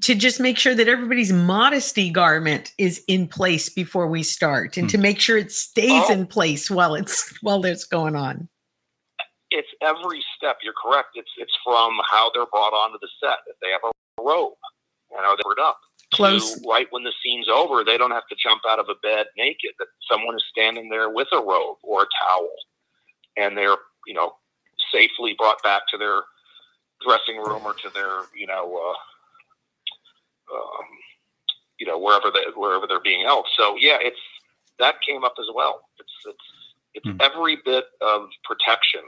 to just make sure that everybody's modesty garment is in place before we start and to make sure it stays Oh. in place while it's while it's going on. It's every step. You're correct. It's it's from how they're brought onto the set. If they have a robe, and are they're up. to Close. right when the scene's over, they don't have to jump out of a bed naked. That someone is standing there with a robe or a towel, and they're you know safely brought back to their dressing room or to their you know uh, um, you know wherever they wherever they're being held. So yeah, it's that came up as well. It's it's it's Hmm. every bit of protection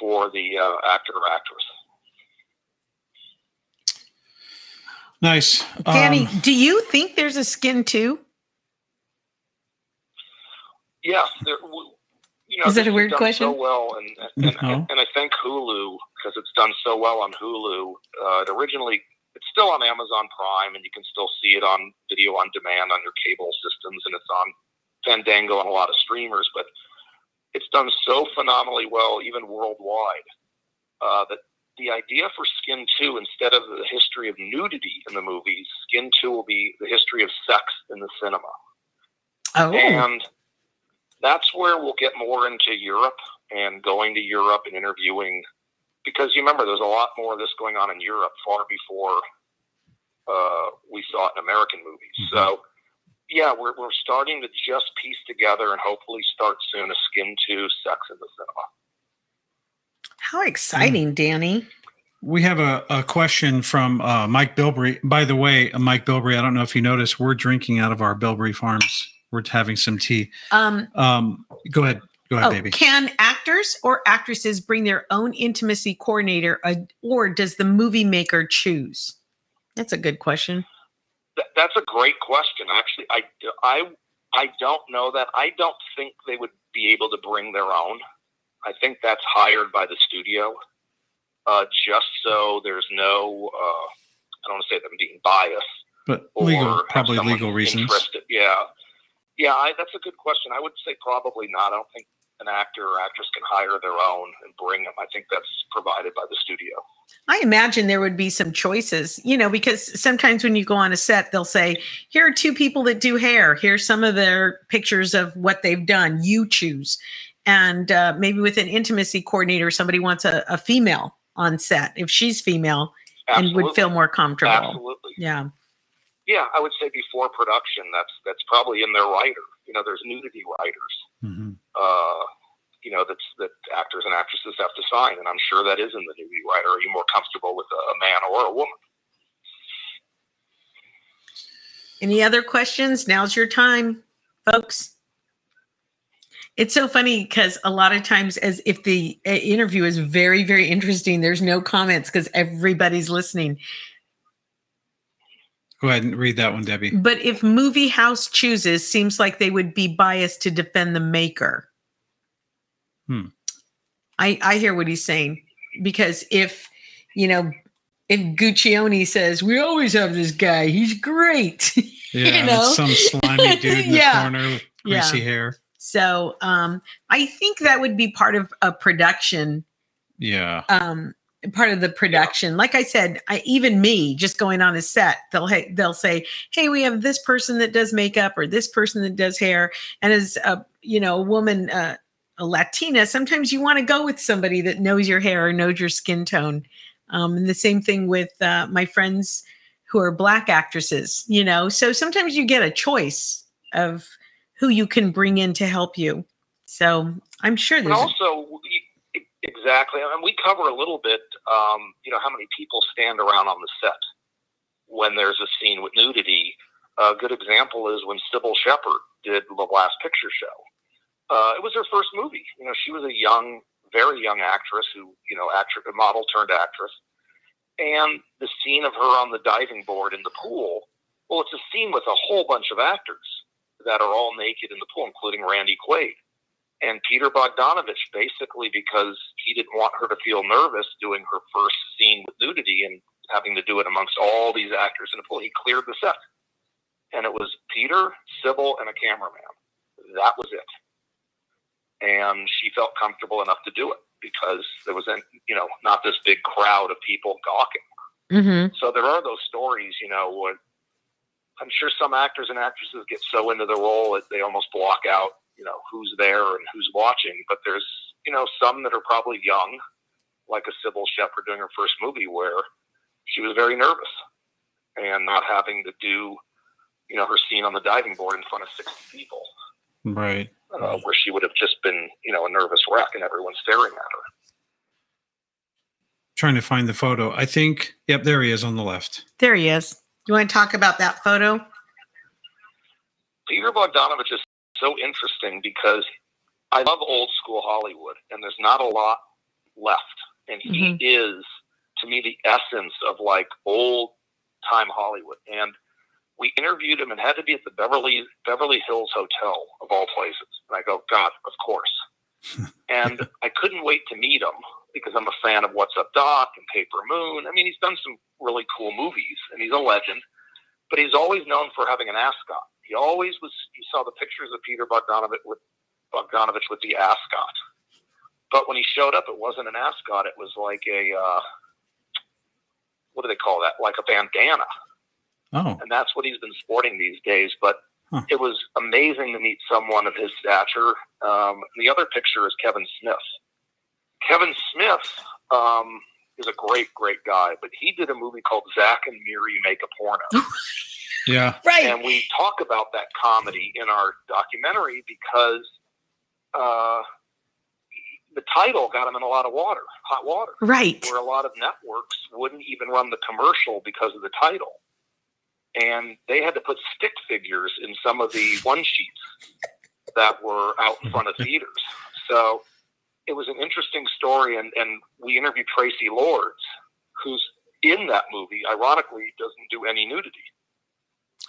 for the uh, actor or actress. Nice, Danny, Um, do you think there's a skin too? Yes, there, w- you know, Is that a weird question? So well, and and, No. and, and I thank Hulu because it's done so well on Hulu. Uh, it originally, it's still on Amazon Prime, and you can still see it on video on demand on your cable systems, and it's on Fandango and a lot of streamers. But it's done so phenomenally well, even worldwide, uh, that the idea for Skin Two, instead of the history of nudity in the movies, Skin Two will be the history of sex in the cinema Oh, and that's where we'll get more into Europe and going to Europe and interviewing because you remember there's a lot more of this going on in Europe far before uh, we saw it in American movies. Mm-hmm. So, yeah, we're, we're starting to just piece together and hopefully start soon a Skin 2 Sex in the Cinema. How exciting, mm. Danny. We have a, a question from uh, Mike Bilbrey. By the way, uh, Mike Bilbrey, I don't know if you noticed, we're drinking out of our Bilbrey Farms. We're having some tea. Um, um, go ahead. Go ahead, oh, baby. Can actors or actresses bring their own intimacy coordinator, uh, or does the movie maker choose? That's a good question. that's a great question. Actually, I, I, I don't know that. I don't think they would be able to bring their own. I think that's hired by the studio, uh, just so there's no. Uh, I don't want to say them being biased, but legal, probably legal reasons. Interested. Yeah, yeah. I, that's a good question. I would say probably not. I don't think an actor or actress can hire their own and bring them. I think that's provided by the studio. I imagine there would be some choices, you know, because sometimes when you go on a set, they'll say, here are two people that do hair. Here's some of their pictures of what they've done. You choose. And uh, maybe with an intimacy coordinator, somebody wants a, a female on set if she's female Absolutely. and would feel more comfortable. Absolutely. Yeah. Yeah, I would say before production, that's that's probably in their writer. You know, there's nudity writers. Mm-hmm. Uh, you know, that's that actors and actresses have to sign, and I'm sure that is in the nudity writer. Are you more comfortable with a, man or a woman? Any other questions? Now's your time, folks. It's so funny because a lot of times, as if the uh, interview is very, very interesting, there's no comments because everybody's listening. Go ahead and read that one, Debbie. But if Movie House chooses, seems like they would be biased to defend the maker. Hmm. I I hear what he's saying because if you know if Guccione says we always have this guy, he's great. Yeah, you know? some slimy dude in yeah. the corner with greasy yeah. hair. So um, I think that would be part of a production. Yeah. Um, part of the production. Like I said, I, even me just going on a set, they'll they'll say, "Hey, we have this person that does makeup or this person that does hair." And as a you know a woman, uh, a Latina, sometimes you want to go with somebody that knows your hair or knows your skin tone. Um, and the same thing with uh, my friends who are black actresses. You know, so sometimes you get a choice of who you can bring in to help you. So I'm sure there's also exactly, and we cover a little bit. Um, you know how many people stand around on the set when there's a scene with nudity. A good example is when Cybill Shepherd did the Last Picture Show. Uh, it was her first movie. You know, she was a young, very young actress who, you know, actress, model turned actress. And the scene of her on the diving board in the pool, well, it's a scene with a whole bunch of actors that are all naked in the pool, including Randy Quaid. And Peter Bogdanovich, basically because he didn't want her to feel nervous doing her first scene with nudity and having to do it amongst all these actors in the pool, he cleared the set. And it was Peter, Cybill, and a cameraman. That was it. And she felt comfortable enough to do it because there was, you know, not this big crowd of people gawking. Mm-hmm. So there are those stories, you know, where I'm sure some actors and actresses get so into the role that they almost block out, you know, who's there and who's watching. But there's, you know, some that are probably young, like a Cybill Shepherd doing her first movie, where she was very nervous and not having to do, you know, her scene on the diving board in front of 60 people. Right. Uh, where she would have just been, you know, a nervous wreck and everyone staring at her. Trying to find the photo. I think, yep, there he is on the left. There he is. You want to talk about that photo? Peter Bogdanovich is so interesting because I love old school Hollywood, and there's not a lot left. And he mm-hmm. is, to me, the essence of like old time Hollywood. And we interviewed him and had to be at the Beverly Beverly Hills Hotel of all places. And I go, God, of course. and I couldn't wait to meet him because I'm a fan of What's Up Doc and Paper Moon. I mean, he's done some really cool movies, and he's a legend. But he's always known for having an ascot. He always was. You saw the pictures of Peter Bogdanovich with Bogdanovich with the ascot. But when he showed up, it wasn't an ascot. It was like a uh, what do they call that? Like a bandana. Oh. And that's what he's been sporting these days. But huh. it was amazing to meet someone of his stature. Um, the other picture is Kevin Smith Kevin Smith um, is a great, great guy, but he did a movie called Zack and Miri Make a Porno. Yeah. Right. And we talk about that comedy in our documentary because uh, the title got him in a lot of water, hot water, right. where a lot of networks wouldn't even run the commercial because of the title. And they had to put stick figures in some of the one sheets that were out in front of theaters. So it was an interesting story. And, and we interviewed Traci Lords, who's in that movie, ironically, doesn't do any nudity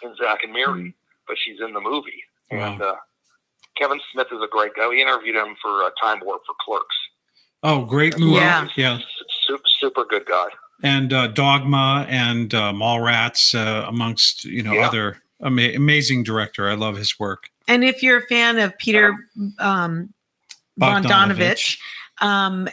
in Zack and Miri, but she's in the movie. Wow. And uh, Kevin Smith is a great guy. We interviewed him for uh, Time Warp for Clerks. Oh, great movie. Yeah. Yeah. Super, super good guy. And uh, Dogma and uh, Mallrats, uh, amongst you know Yeah. other ama- amazing director. I love his work. And if you're a fan of Peter um, Bogdanovich, um,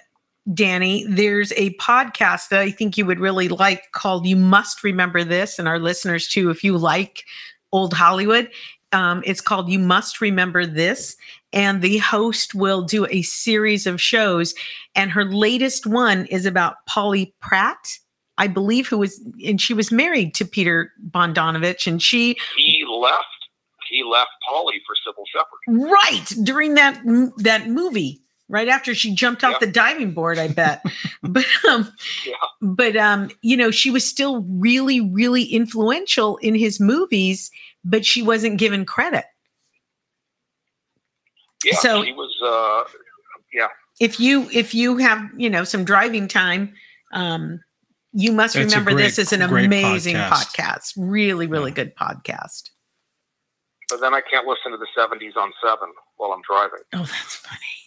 Danny, there's a podcast that I think you would really like called You Must Remember This, and our listeners too, if you like old Hollywood. Um, it's called You Must Remember This. And the host will do a series of shows. And her latest one is about Polly Platt, I believe, who was, and she was married to Peter Bogdanovich. And she He left. He left Polly for Cybill Shepherd. right during that that movie right after she jumped off Yeah. the diving board i bet but um Yeah. but um you know she was still really really influential in his movies but she wasn't given credit Yeah, So- he was. Uh, yeah, if you if you have you know some driving time um you must It's remember great- this is an amazing podcast. podcast. really really Yeah. good podcast but then I can't listen to the '70s on Seven while I'm driving. Oh, that's funny.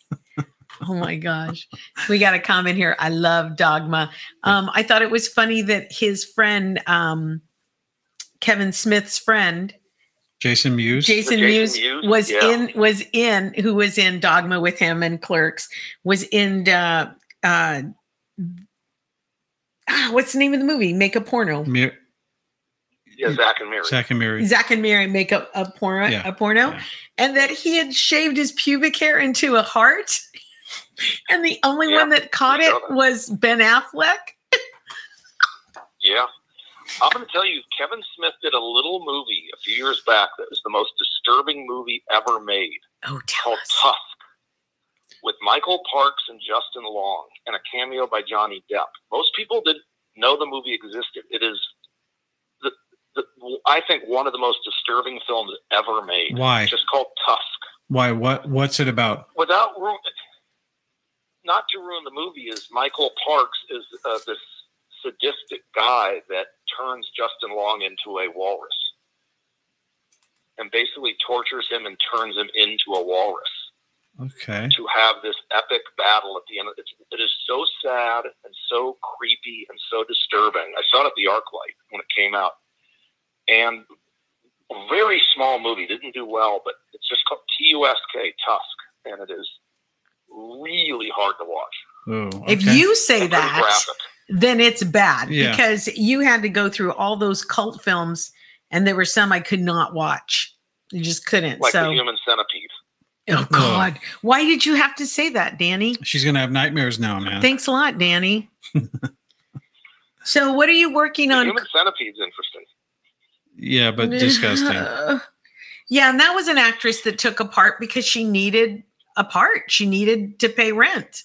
oh my gosh. We got a comment here. I love Dogma. Um, I thought it was funny that his friend, um, Kevin Smith's friend, Jason Mewes. Jason, Jason Mewes, Mewes? was Yeah. in was in who was in Dogma with him and Clerks was in uh uh ah, what's the name of the movie? Make a porno. Mir- Yeah, Zack and Miri. Zack and Miri. Zack and Miri make a, a porno Yeah. a porno Yeah. and that he had shaved his pubic hair into a heart and the only Yeah, one that caught it saw that. was Ben Affleck. Yeah. I'm going to tell you, Kevin Smith did a little movie a few years back that was the most disturbing movie ever made Oh, tell called us. Tusk with Michael Parks and Justin Long and a cameo by Johnny Depp. Most people didn't know the movie existed. It is, the, the, I think, one of the most disturbing films ever made. Why? It's just called Tusk. Why? What? What's it about? without ru- not to ruin the movie is Michael Parks is uh, this sadistic guy that turns Justin Long into a walrus and basically tortures him and turns him into a walrus Okay. to have this epic battle at the end. It's, it is so sad and so creepy and so disturbing. I saw it at the ArcLight when it came out, and a very small movie didn't do well, but it's just called T U S K Tusk, and it is really hard to watch. Oh, If you say And pretty that, then it's bad Yeah. because you had to go through all those cult films and there were some I could not watch. You just couldn't. like so, the Human Centipede. oh God, why did you have to say that, Danny? she's gonna have nightmares now, man. Thanks a lot, Danny. so, what are you working The on? Human Centipede's interesting. yeah, but disgusting. yeah, and that was an actress that took a part because she needed a part. She needed to pay rent.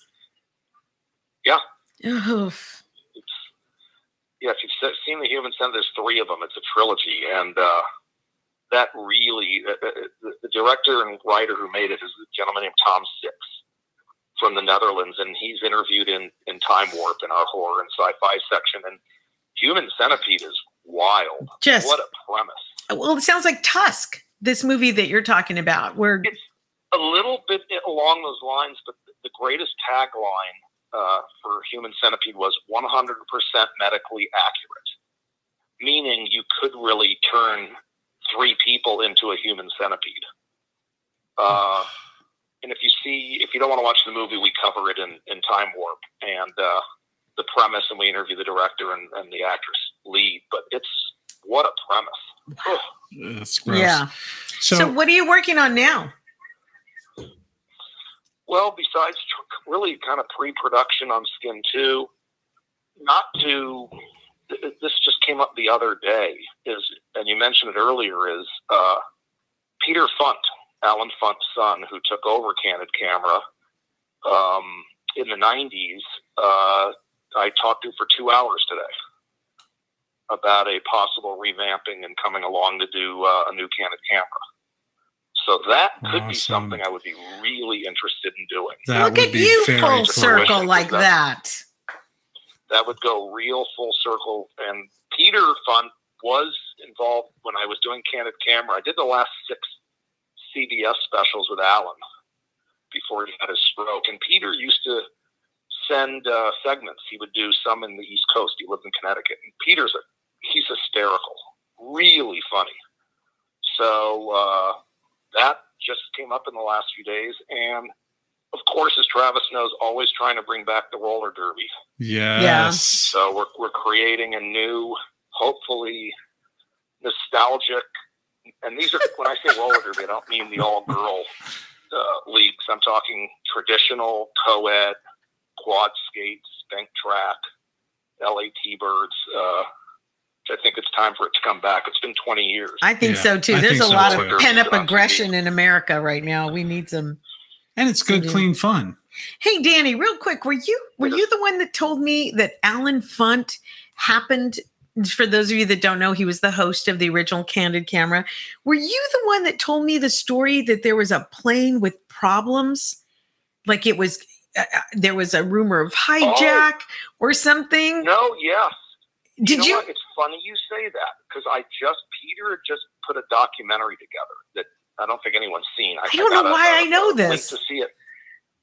Yeah. Oof. It's, yeah, if you've seen the Human Centipede, there's three of them. It's a trilogy, and uh, that really uh, uh, the, the director and writer who made it is a gentleman named Tom Six from the Netherlands, and he's interviewed in in Time Warp in our horror and sci-fi section. And Human Centipede is wild. Just What a premise! well, it sounds like Tusk, this movie that you're talking about, where It's a little bit along those lines, but the greatest tagline uh, for Human Centipede was 100% medically accurate, meaning you could really turn three people into a human centipede. Uh, and if you see, if you don't want to watch the movie, we cover it in, in Time Warp and uh, the premise, and we interview the director and, and the actress lead. But it's what a premise. Ugh. It's gross. yeah. So, So, what are you working on now? Well, besides really kind of pre-production on Skin Two, not to th- this just came up the other day is and you mentioned it earlier is uh, Peter Funt, Allen Funt's son, who took over Candid Camera um, in the '90s. Uh, I talked to for two hours today about a possible revamping and coming along to do uh, a new Candid Camera. So that could be something I would be really interested in doing. That Look at you, full circle like that. that would go real full circle. And Peter Funt was involved when I was doing Candid Camera. I did the last six CBS specials with Allen before he had his stroke. And Peter used to send uh, segments. He would do some in the East Coast. He lived in Connecticut. And Peter's a he's hysterical, really funny. So uh, that just came up in the last few days. And of course, as Travis knows, always trying to bring back the roller derby. Yes. So we're we're creating a new, hopefully nostalgic. And these are when I say roller derby, I don't mean the all girl uh, leagues. I'm talking traditional co-ed, quad skates, bank track, L.A. T-Birds. Uh, I think it's time for it to come back. It's been 20 years. I think Yeah, so too. I There's a so lot too. of pent up aggression in America right now. We need some. And it's good, clean fun. Hey, Danny, real quick, were you were you the one that told me that Allen Funt happened? For those of you that don't know, he was the host of the original Candid Camera. Were you the one that told me the story that there was a plane with problems? Like it was, uh, uh, there was a rumor of hijack or something. No, yes. Did know you? It's funny you say that because I just Peter just put a documentary together that I don't think anyone's seen. I don't know why a- I know this. to see it.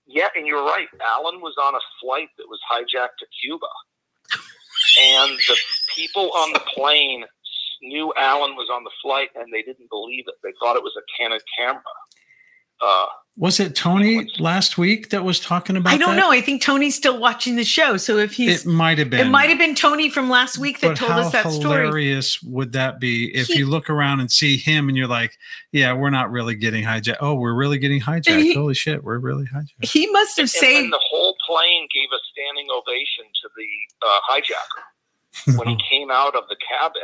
Yeah, and you're right. Allen was on a flight that was hijacked to Cuba, and the people on the plane knew Allen was on the flight, and they didn't believe it. They thought it was a Candid Camera. Uh, Was it Tony last week that was talking about I don't that? know. I think Tony's still watching the show. So if he's, It might have been. it might have been Tony from last week that but told us that story. How hilarious would that be if He- you look around and see him and you're like, yeah, we're not really getting hijacked. Oh, we're really getting hijacked. He- Holy shit, we're really hijacked. He must have and saved. then the whole plane gave a standing ovation to the uh, hijacker when he came out of the cabin.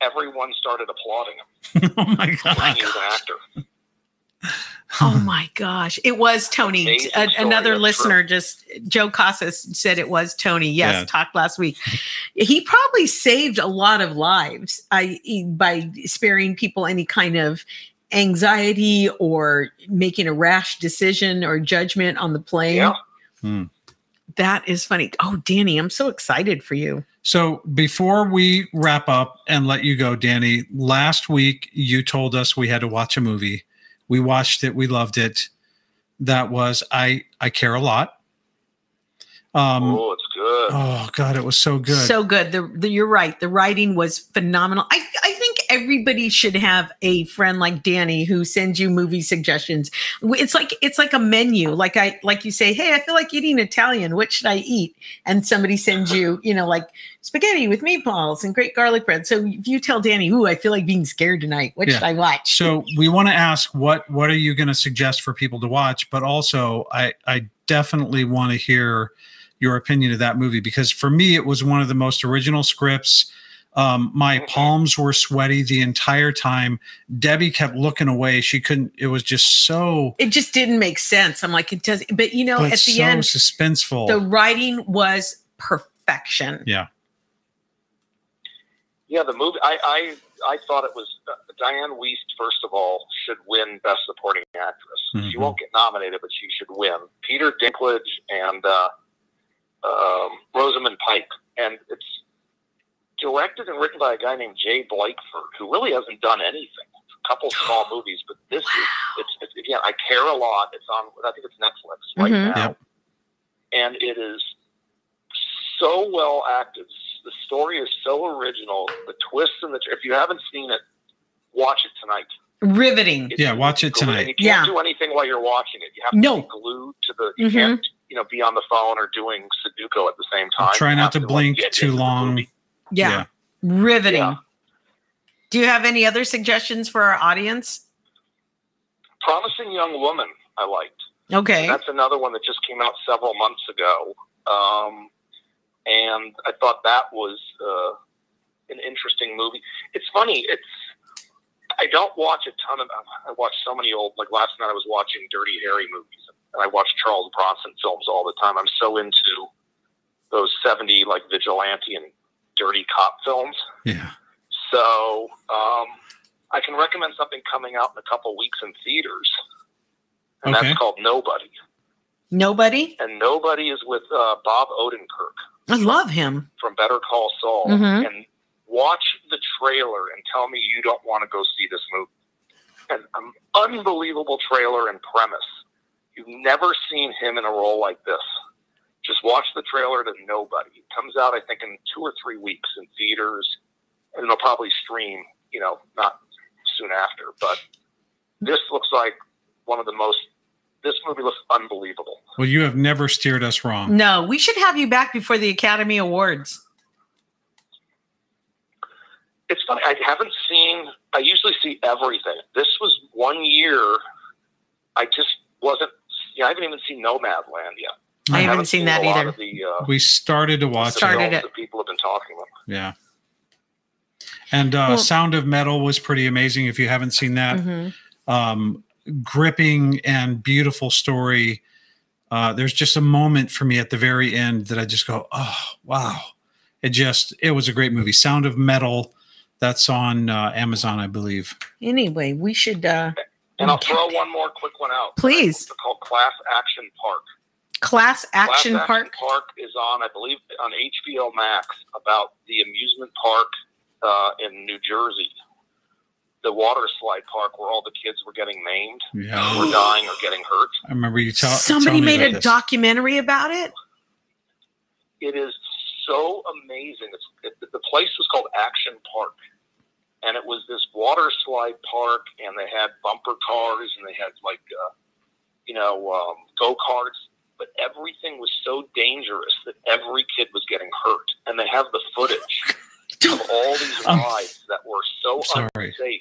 Everyone started applauding him. oh my god! He god. was an actor. Oh my gosh. It was Tony. A- another that's listener just, Joe Casas said it was Tony. Yes, Yeah. talked last week. he probably saved a lot of lives I, by sparing people any kind of anxiety or making a rash decision or judgment on the plane. Yeah. Hmm. That is funny. Oh, Danny, I'm so excited for you. So before we wrap up and let you go, Danny, last week you told us we had to watch a movie. We watched it. We loved it. That was I. I care a lot. Um, oh, good. oh God, it was so good. So good. The, the you're right. The writing was phenomenal. I I think everybody should have a friend like Danny who sends you movie suggestions. It's like it's like a menu. Like I like you say, hey, I feel like eating Italian. What should I eat? And somebody sends you, you know, like spaghetti with meatballs and great garlic bread. So if you tell Danny, ooh, I feel like being scared tonight. What Yeah. should I watch? So we want to ask what what are you going to suggest for people to watch, but also I I definitely want to hear your opinion of that movie because for me it was one of the most original scripts. Um, my Mhm. palms were sweaty the entire time. Debbie kept looking away. She couldn't. It was just so, It just didn't make sense. I'm like, it does. But you know, but at the so end, suspenseful. the writing was perfection. yeah, Yeah, the movie. I I, I thought it was uh, Dianne Wiest. First of all, should win Best Supporting Actress. She Mhm. won't get nominated, but she should win. Peter Dinklage and uh, um, Rosamund Pike, and it's directed and written by a guy named J Blakeson, who really hasn't done anything. A couple small movies, but this is it's, it's again. I care a lot. It's on. I think it's Netflix right Mhm. now, Yep. and it is so well acted. The story is so original. The twists and the if you haven't seen it, watch it tonight. Riveting. It's- Yeah, watch it tonight. You can't do anything while you're watching it. You have to No. be glued to the. You Mhm. can't you know be on the phone or doing Sudoku at the same time. try not have to blink get too long. movie. Yeah. Riveting. Yeah. Do you have any other suggestions for our audience? Promising Young Woman, I liked. Okay. That's another one that just came out several months ago. Um, and I thought that was uh, an interesting movie. It's funny. It's I don't watch a ton of. I watch so many old. Like last night, I was watching Dirty Harry movies, and I watch Charles Bronson films all the time. I'm so into those '70 like vigilante and dirty cop films. Yeah. So um, I can recommend something coming out in a couple weeks in theaters, and Okay. that's called Nobody. Nobody. And Nobody is with uh, Bob Odenkirk I love him. from Better Call Saul. Mhm. And watch the trailer and tell me you don't want to go see this movie. An um, unbelievable trailer and premise. You've never seen him in a role like this. Just watch the trailer to Nobody. It comes out, I think, in two or three weeks in theaters, and it'll probably stream, you know, not soon after. But this looks like one of the most. This movie looks unbelievable. Well, you have never steered us wrong. No, we should have you back before the Academy Awards. It's funny. I haven't seen. I usually see everything. This was one year. I just wasn't. Yeah, I haven't even seen Nomadland yet. I haven't haven't seen that either. The, uh, We started to watch the Started films it. that people have been talking about. Yeah. And uh, Well- Sound of Metal was pretty amazing. If you haven't seen that, Mhm. um, gripping and beautiful story. Uh, there's just a moment for me at the very end that I just go, oh wow! It just it was a great movie. Sound of Metal. That's on uh, Amazon, I believe. Anyway, we should. And I'll throw one more quick one out. Please. It's called Class Action Park. Class Action Class Park. Action Park is on, I believe, on HBO Max about the amusement park uh, in New Jersey, the water slide park where all the kids were getting maimed, Yeah, were dying, or getting hurt. I remember you tell Somebody telling made about a this. documentary about it. It is so amazing. It's, it, the place was called Action Park, and it was this water slide park, and they had bumper cars, and they had like, uh, you know, um, go karts. But everything was so dangerous that every kid was getting hurt, and they have the footage of all these Um, rides that were so sorry. unsafe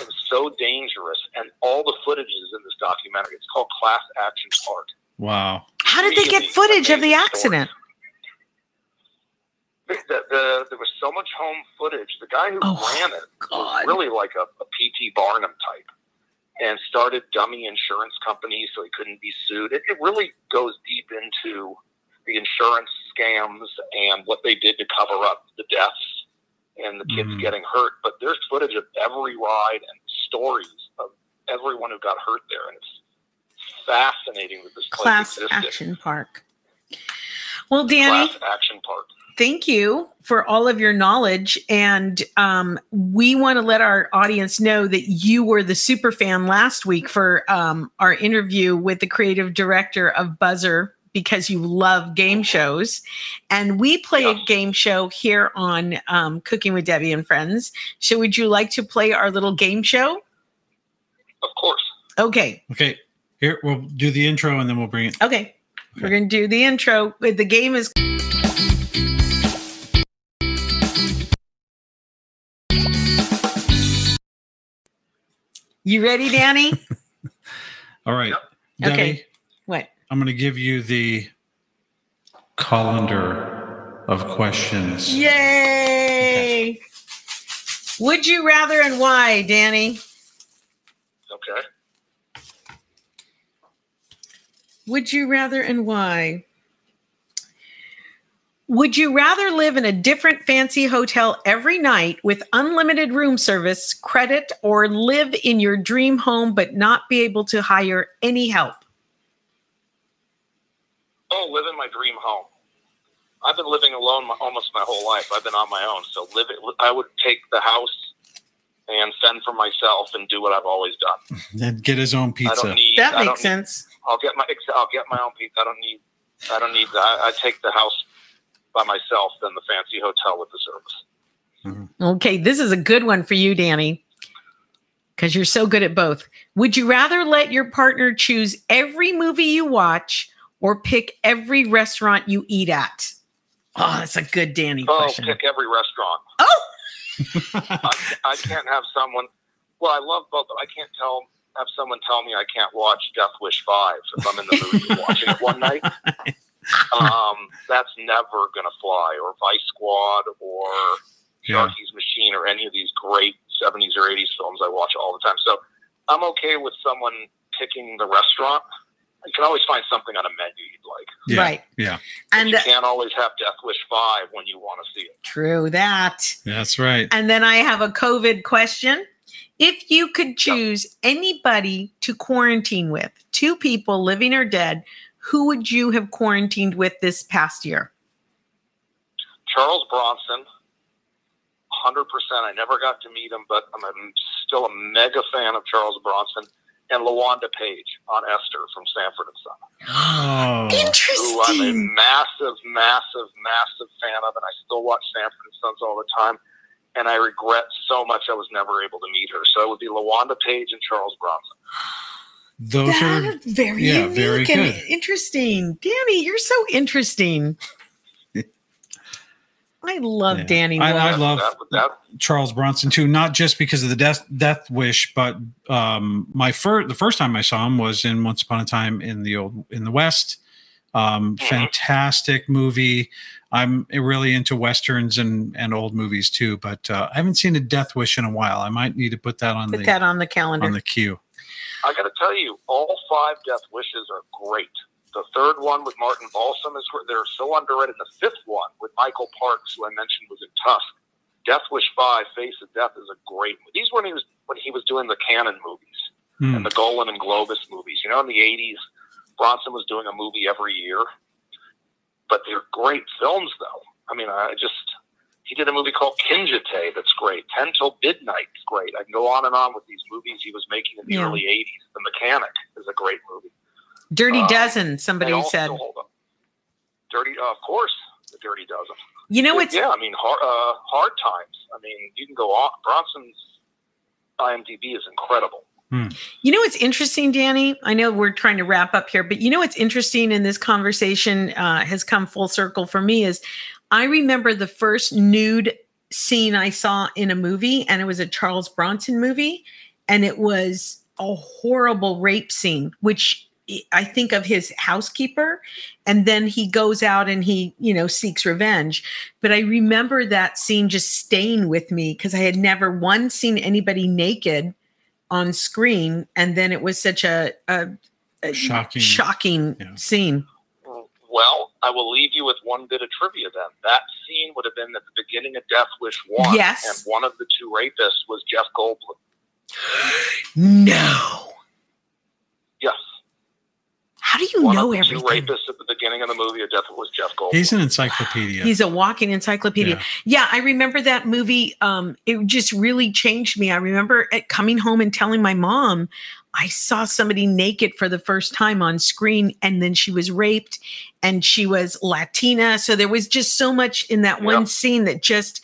and so dangerous, and all the footage is in this documentary. It's called Class Action Park. Wow. How did they get footage of the amazing accident? The, the, there was so much home footage. The guy who Oh, ran it God. was really like a, a P.T. Barnum type and started dummy insurance companies so he couldn't be sued. It, it really goes deep into the insurance scams and what they did to cover up the deaths and the kids Mhm. getting hurt. But there's footage of every ride and stories of everyone who got hurt there. And it's fascinating that this place Class existed. Action Park. Well, Danny, Action Park. thank you for all of your knowledge. And um, we want to let our audience know that you were the super fan last week for um, our interview with the creative director of Buzzr because you love game shows. And we play a game show here on um, Cooking with Debbie and Friends. So, would you like to play our little game show? Of course. Okay. Okay. Here we'll do the intro and then we'll bring it. Okay. We're going to do the intro. The game is You ready, Danny? All right. Yep. Debbie, Okay. What? I'm going to give you the colander of questions. Yay! Would you rather and why, Danny? Okay. Would you rather and why? Would you rather live in a different fancy hotel every night with unlimited room service, credit, or live in your dream home but not be able to hire any help? Oh, live in my dream home. I've been living alone my, almost my whole life. I've been on my own, so live it. I would take the house and fend for myself and do what I've always done. And get his own I pizza. don't need. That I don't makes need- sense. I'll get my. I'll get my own pizza. I don't need. I don't need. I, I take the house by myself than the fancy hotel with the service. Mm-hmm. Okay, this is a good one for you, Danny, because you're so good at both. Would you rather let your partner choose every movie you watch or pick every restaurant you eat at? Oh, that's a good Danny Oh, question. pick every restaurant. Oh, I, I can't have someone. Well, I love both. But I can't tell. Have someone tell me I can't watch Death Wish Five if I'm in the mood for watching it one night. um, that's never going to fly. Or Vice Squad, or Yeah. Sharky's Machine, or any of these great '70s or '80s films I watch all the time. So I'm okay with someone picking the restaurant. You can always find something on a menu you'd like. Yeah. Right. Yeah. And you can't always have Death Wish Five when you want to see it. true that. That's right. And then I have a COVID question. If you could choose anybody to quarantine with, two people living or dead, who would you have quarantined with this past year? Charles Bronson, 100%. I never got to meet him, but I'm a, still a mega fan of Charles Bronson. And LaWanda Page on Esther from Sanford and Son, Oh. who I'm a massive, massive, massive fan of, and I still watch Sanford and Sons all the time. And I regret so much I was never able to meet her. So it would be LaWanda Page and Charles Bronson. Those are very yeah, unique very and good. interesting. Danny, you're so interesting. I love Yeah. Danny. I- I love- that, that, Charles Bronson too, not just because of the death death wish, but um, my first the first time I saw him was in Once Upon a Time in the old in the West. Um, Mhm. fantastic movie. I'm really into westerns and and old movies too, but uh, I haven't seen a Death Wish in a while. I might need to put that on Put the that on the calendar. on the queue. I got to tell you, all five Death Wishes are great. The third one with Martin Balsam is great. They're so underrated. The fifth one with Michael Parks, who I mentioned was in Tusk. Death Wish Five, Face of Death is a great. Movie. These were when he was when he was doing the Cannon movies Hmm. and the Golan and Globus movies. You know, in the '80s, Bronson was doing a movie every year, but they're great films, though. I mean, I just he did a movie called Kinjite that's great. Ten Till Midnight's great. I can go on and on with these movies he was making in the Yeah. early '80s. The Mechanic is a great movie. Dirty Uh, Dozen, somebody said. Dirty, uh, of course, the Dirty Dozen. You know what's yeah, I mean, hard, uh, hard times. I mean, you can go on. Bronson's IMDb is incredible. You know what's interesting, Danny? I know we're trying to wrap up here, but you know what's interesting in this conversation uh, has come full circle for me is I remember the first nude scene I saw in a movie, and it was a Charles Bronson movie, and it was a horrible rape scene, which I think of his housekeeper, and then he goes out and he, you know, seeks revenge. But I remember that scene just staying with me because I had never one seen anybody naked on screen, and then it was such a, a, a Shocking. shocking Yeah. scene. Well, I will leave you with one bit of trivia then. That scene would have been at the beginning of Death Wish 1. Yes. And one of the two rapists was Jeff Goldblum. No, Yes. How do you one know of the two rapists at the beginning of the movie of Death was Jeff Goldblum. He's an encyclopedia. He's a walking encyclopedia. Yeah. Yeah. I remember that movie. Um, it just really changed me. I remember it coming home and telling my mom, I saw somebody naked for the first time on screen, and then she was raped, and she was Latina. So there was just so much in that one Yep. scene that just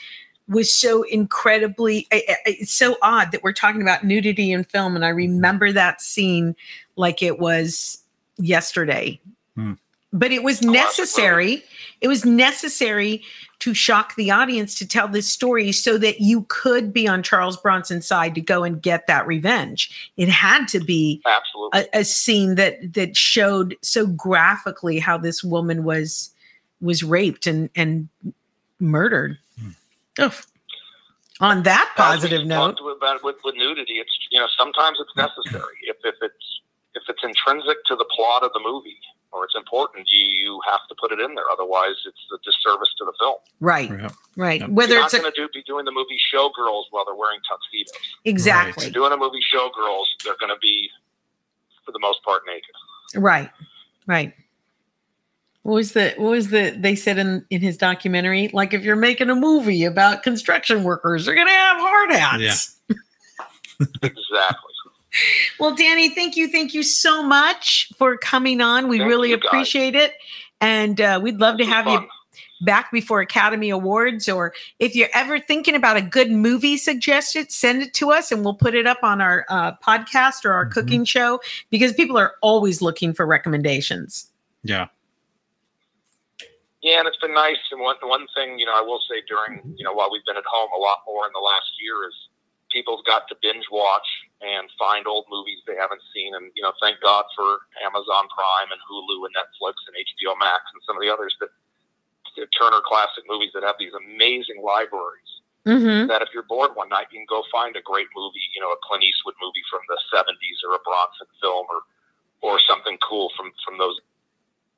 was so incredibly. I- I- It's so odd that we're talking about nudity in film, and I mm-hmm. remember that scene like it was yesterday. Hmm. But it was necessary. It was necessary to shock the audience to tell this story so that you could be on Charles Bronson's side to go and get that revenge. It had to be Absolutely. a, a scene that that showed so graphically how this woman was was raped and and murdered. Ugh. On that positive note, talked about with, with nudity, it's you know sometimes it's necessary if if it's if it's intrinsic to the plot of the movie or it's important, you you have to put it in there. Otherwise, it's a disservice to the film. right, Yeah. right. Yep. Whether You're it's not a, going to do be doing the movie Showgirls while they're wearing tuxedos. exactly You're doing a movie Showgirls, they're going to be for the most part naked. Right. Right. What was the what was the they said in in his documentary? Like if you're making a movie about construction workers, they're gonna have hard hats. Yeah. exactly. Well, Danny, thank you, thank you so much for coming on. We Thank really you, guys. appreciate it, and uh, we'd love to This was have you back before Academy Awards. Or if you're ever thinking about a good movie suggestion, send it to us, and we'll put it up on our uh, podcast or our Mhm. cooking show because people are always looking for recommendations. Yeah. Yeah, and it's been nice. And one one thing, you know, I will say during, you know, while we've been at home a lot more in the last year is people's got to binge watch and find old movies they haven't seen. And you know, thank God for Amazon Prime and Hulu and Netflix and HBO Max and some of the others that Turner Classic Movies that have these amazing libraries. Mm-hmm. That if you're bored one night, you can go find a great movie, you know, a Clint Eastwood movie from the '70s or a Bronson film or or something cool from from those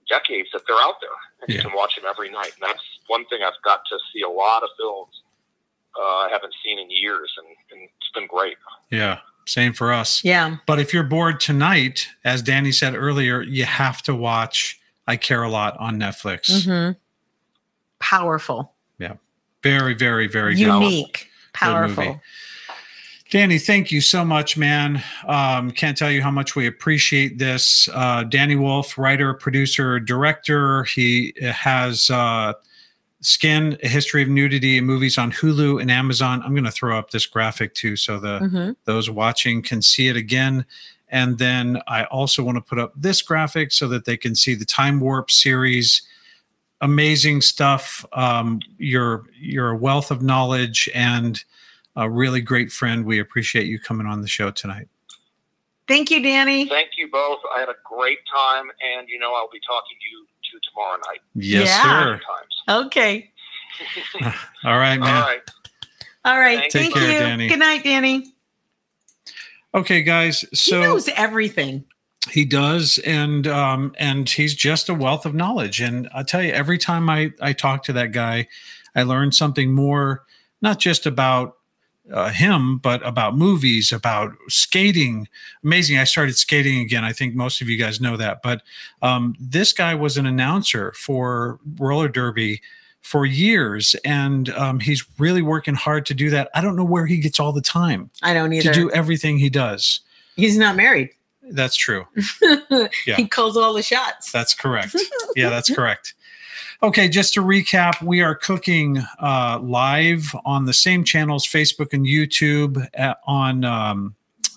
decades that they're out there, and you can watch them every night. And that's one thing I've got to see a lot of films uh, I haven't seen in years, and, and it's been great. Yeah. Same for us. Yeah. But if you're bored tonight, as Danny said earlier, you have to watch I Care a Lot on Netflix. Mm-hmm. Powerful. Yeah. Very, very, very good. Unique. Movie. Powerful. Danny, thank you so much, man. Um, can't tell you how much we appreciate this. Uh, Danny Wolf, writer, producer, director. He has uh, Skin, A History of Nudity, and movies on Hulu and Amazon. I'm going to throw up this graphic too so the Mhm. those watching can see it again. And then I also want to put up this graphic so that they can see the Time Warp series. Amazing stuff. Um, you're you're a wealth of knowledge and a really great friend. We appreciate you coming on the show tonight. Thank you, Danny. Thank you both. I had a great time, and you know I'll be talking to you to tomorrow night. Yes, Yeah. sir. Times. Okay. All right, All man. right. All right. Thank Thank, you. You. care, Danny. Good night, Danny. Okay, guys. So he knows everything. He does, and um, and he's just a wealth of knowledge. And I tell you, every time I I talk to that guy, I learn something more, not just about uh, him, but about movies, about skating. Amazing! I started skating again. I think most of you guys know that, but um, this guy was an announcer for roller derby for years, and um, he's really working hard to do that. I don't know where he gets all the time I don't either. to do everything he does. He's not married. That's true. Yeah. He calls all the shots. That's correct. yeah, that's correct. Okay, just to recap, we are cooking uh, live on the same channels, Facebook and YouTube, at, on um,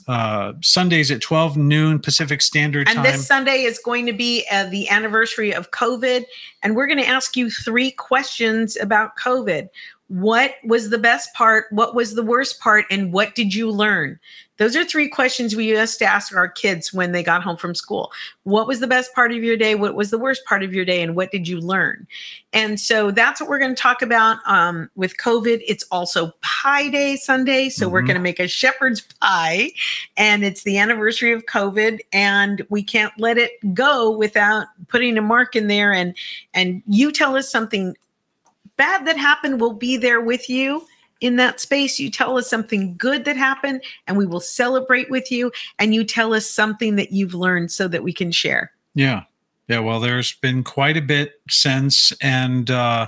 uh, Sundays at 12 noon Pacific Standard And Time. this Sunday is going to be uh, the anniversary of COVID. And we're going to ask you three questions about COVID. What was the best part? What was the worst part? And what did you learn? Those are three questions we used to ask our kids when they got home from school. What was the best part of your day? What was the worst part of your day? And what did you learn? And so that's what we're going to talk about um, with COVID. It's also Pie Day Sunday. So we're Mhm. going to make a shepherd's pie and it's the anniversary of COVID, and we can't let it go without putting a mark in there. And and you tell us something bad that happened, we'll be there with you in that space. You tell us something good that happened, and we will celebrate with you. And you tell us something that you've learned so that we can share. yeah. Yeah. Well, there's been quite a bit since. And uh,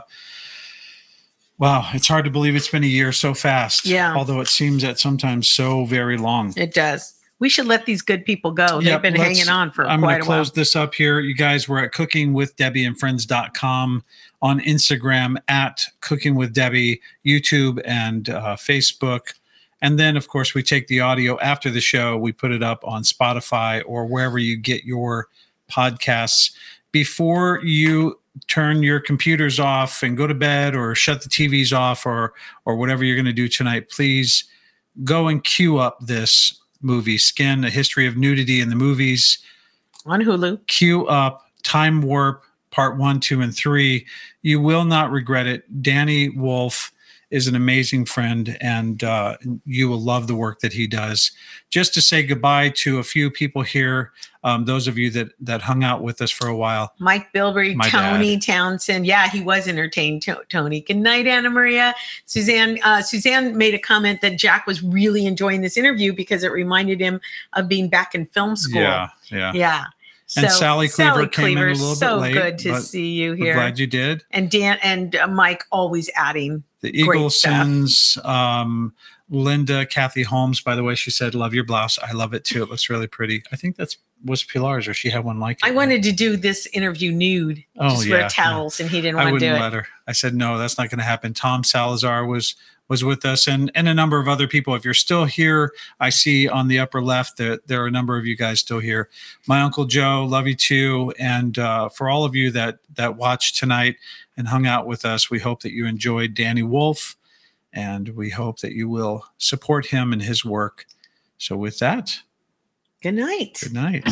wow, it's hard to believe it's been a year so fast. Yeah. Although it seems that sometimes so very long. It does. We should let these good people go. Yep, They've been hanging on for quite a while. I'm going to close this up here. You guys were at cookingwithdebbieandfriends.com on Instagram at Cooking with Debbie, YouTube, and uh, Facebook. And then, of course, we take the audio after the show. We put it up on Spotify or wherever you get your podcasts. Before you turn your computers off and go to bed or shut the TVs off or or whatever you're going to do tonight, please go and queue up this movie, Skin: A History of Nudity in the Movies on Hulu. queue up Time Warp Part One, Two, and Three. You will not regret it. Danny Wolf is an amazing friend, and uh, you will love the work that he does. Just to say goodbye to a few people here, um, those of you that that hung out with us for a while. Mike Bilberry, Tony Townsend. Yeah, he was entertained. To- Tony. Good night, Anna Maria. Suzanne. Uh, Suzanne made a comment that Jack was really enjoying this interview because it reminded him of being back in film school. Yeah, yeah. Yeah. And Sally Cleaver came in a Cleaver, little bit late. so good to see you here. glad you did. and Dan and uh, Mike always adding. The. Eaglesons, um, Linda, Kathy Holmes. By the way, she said, "Love your blouse. I love it too. It looks really pretty." I think that's was Pilar's, or she had one like it. I wanted to do this interview nude, Oh, just yeah, wear towels, and he didn't I want to wouldn't do it. let her. I said, "No, that's not going to happen." Tom Salazar was was with us, and and a number of other people. If you're still here, I see on the upper left that there are a number of you guys still here. My uncle Joe, love you too, and uh, for all of you that that watched tonight and hung out with us, we hope that you enjoyed Danny Wolf, and we hope that you will support him and his work. So, with that, good night. Good night.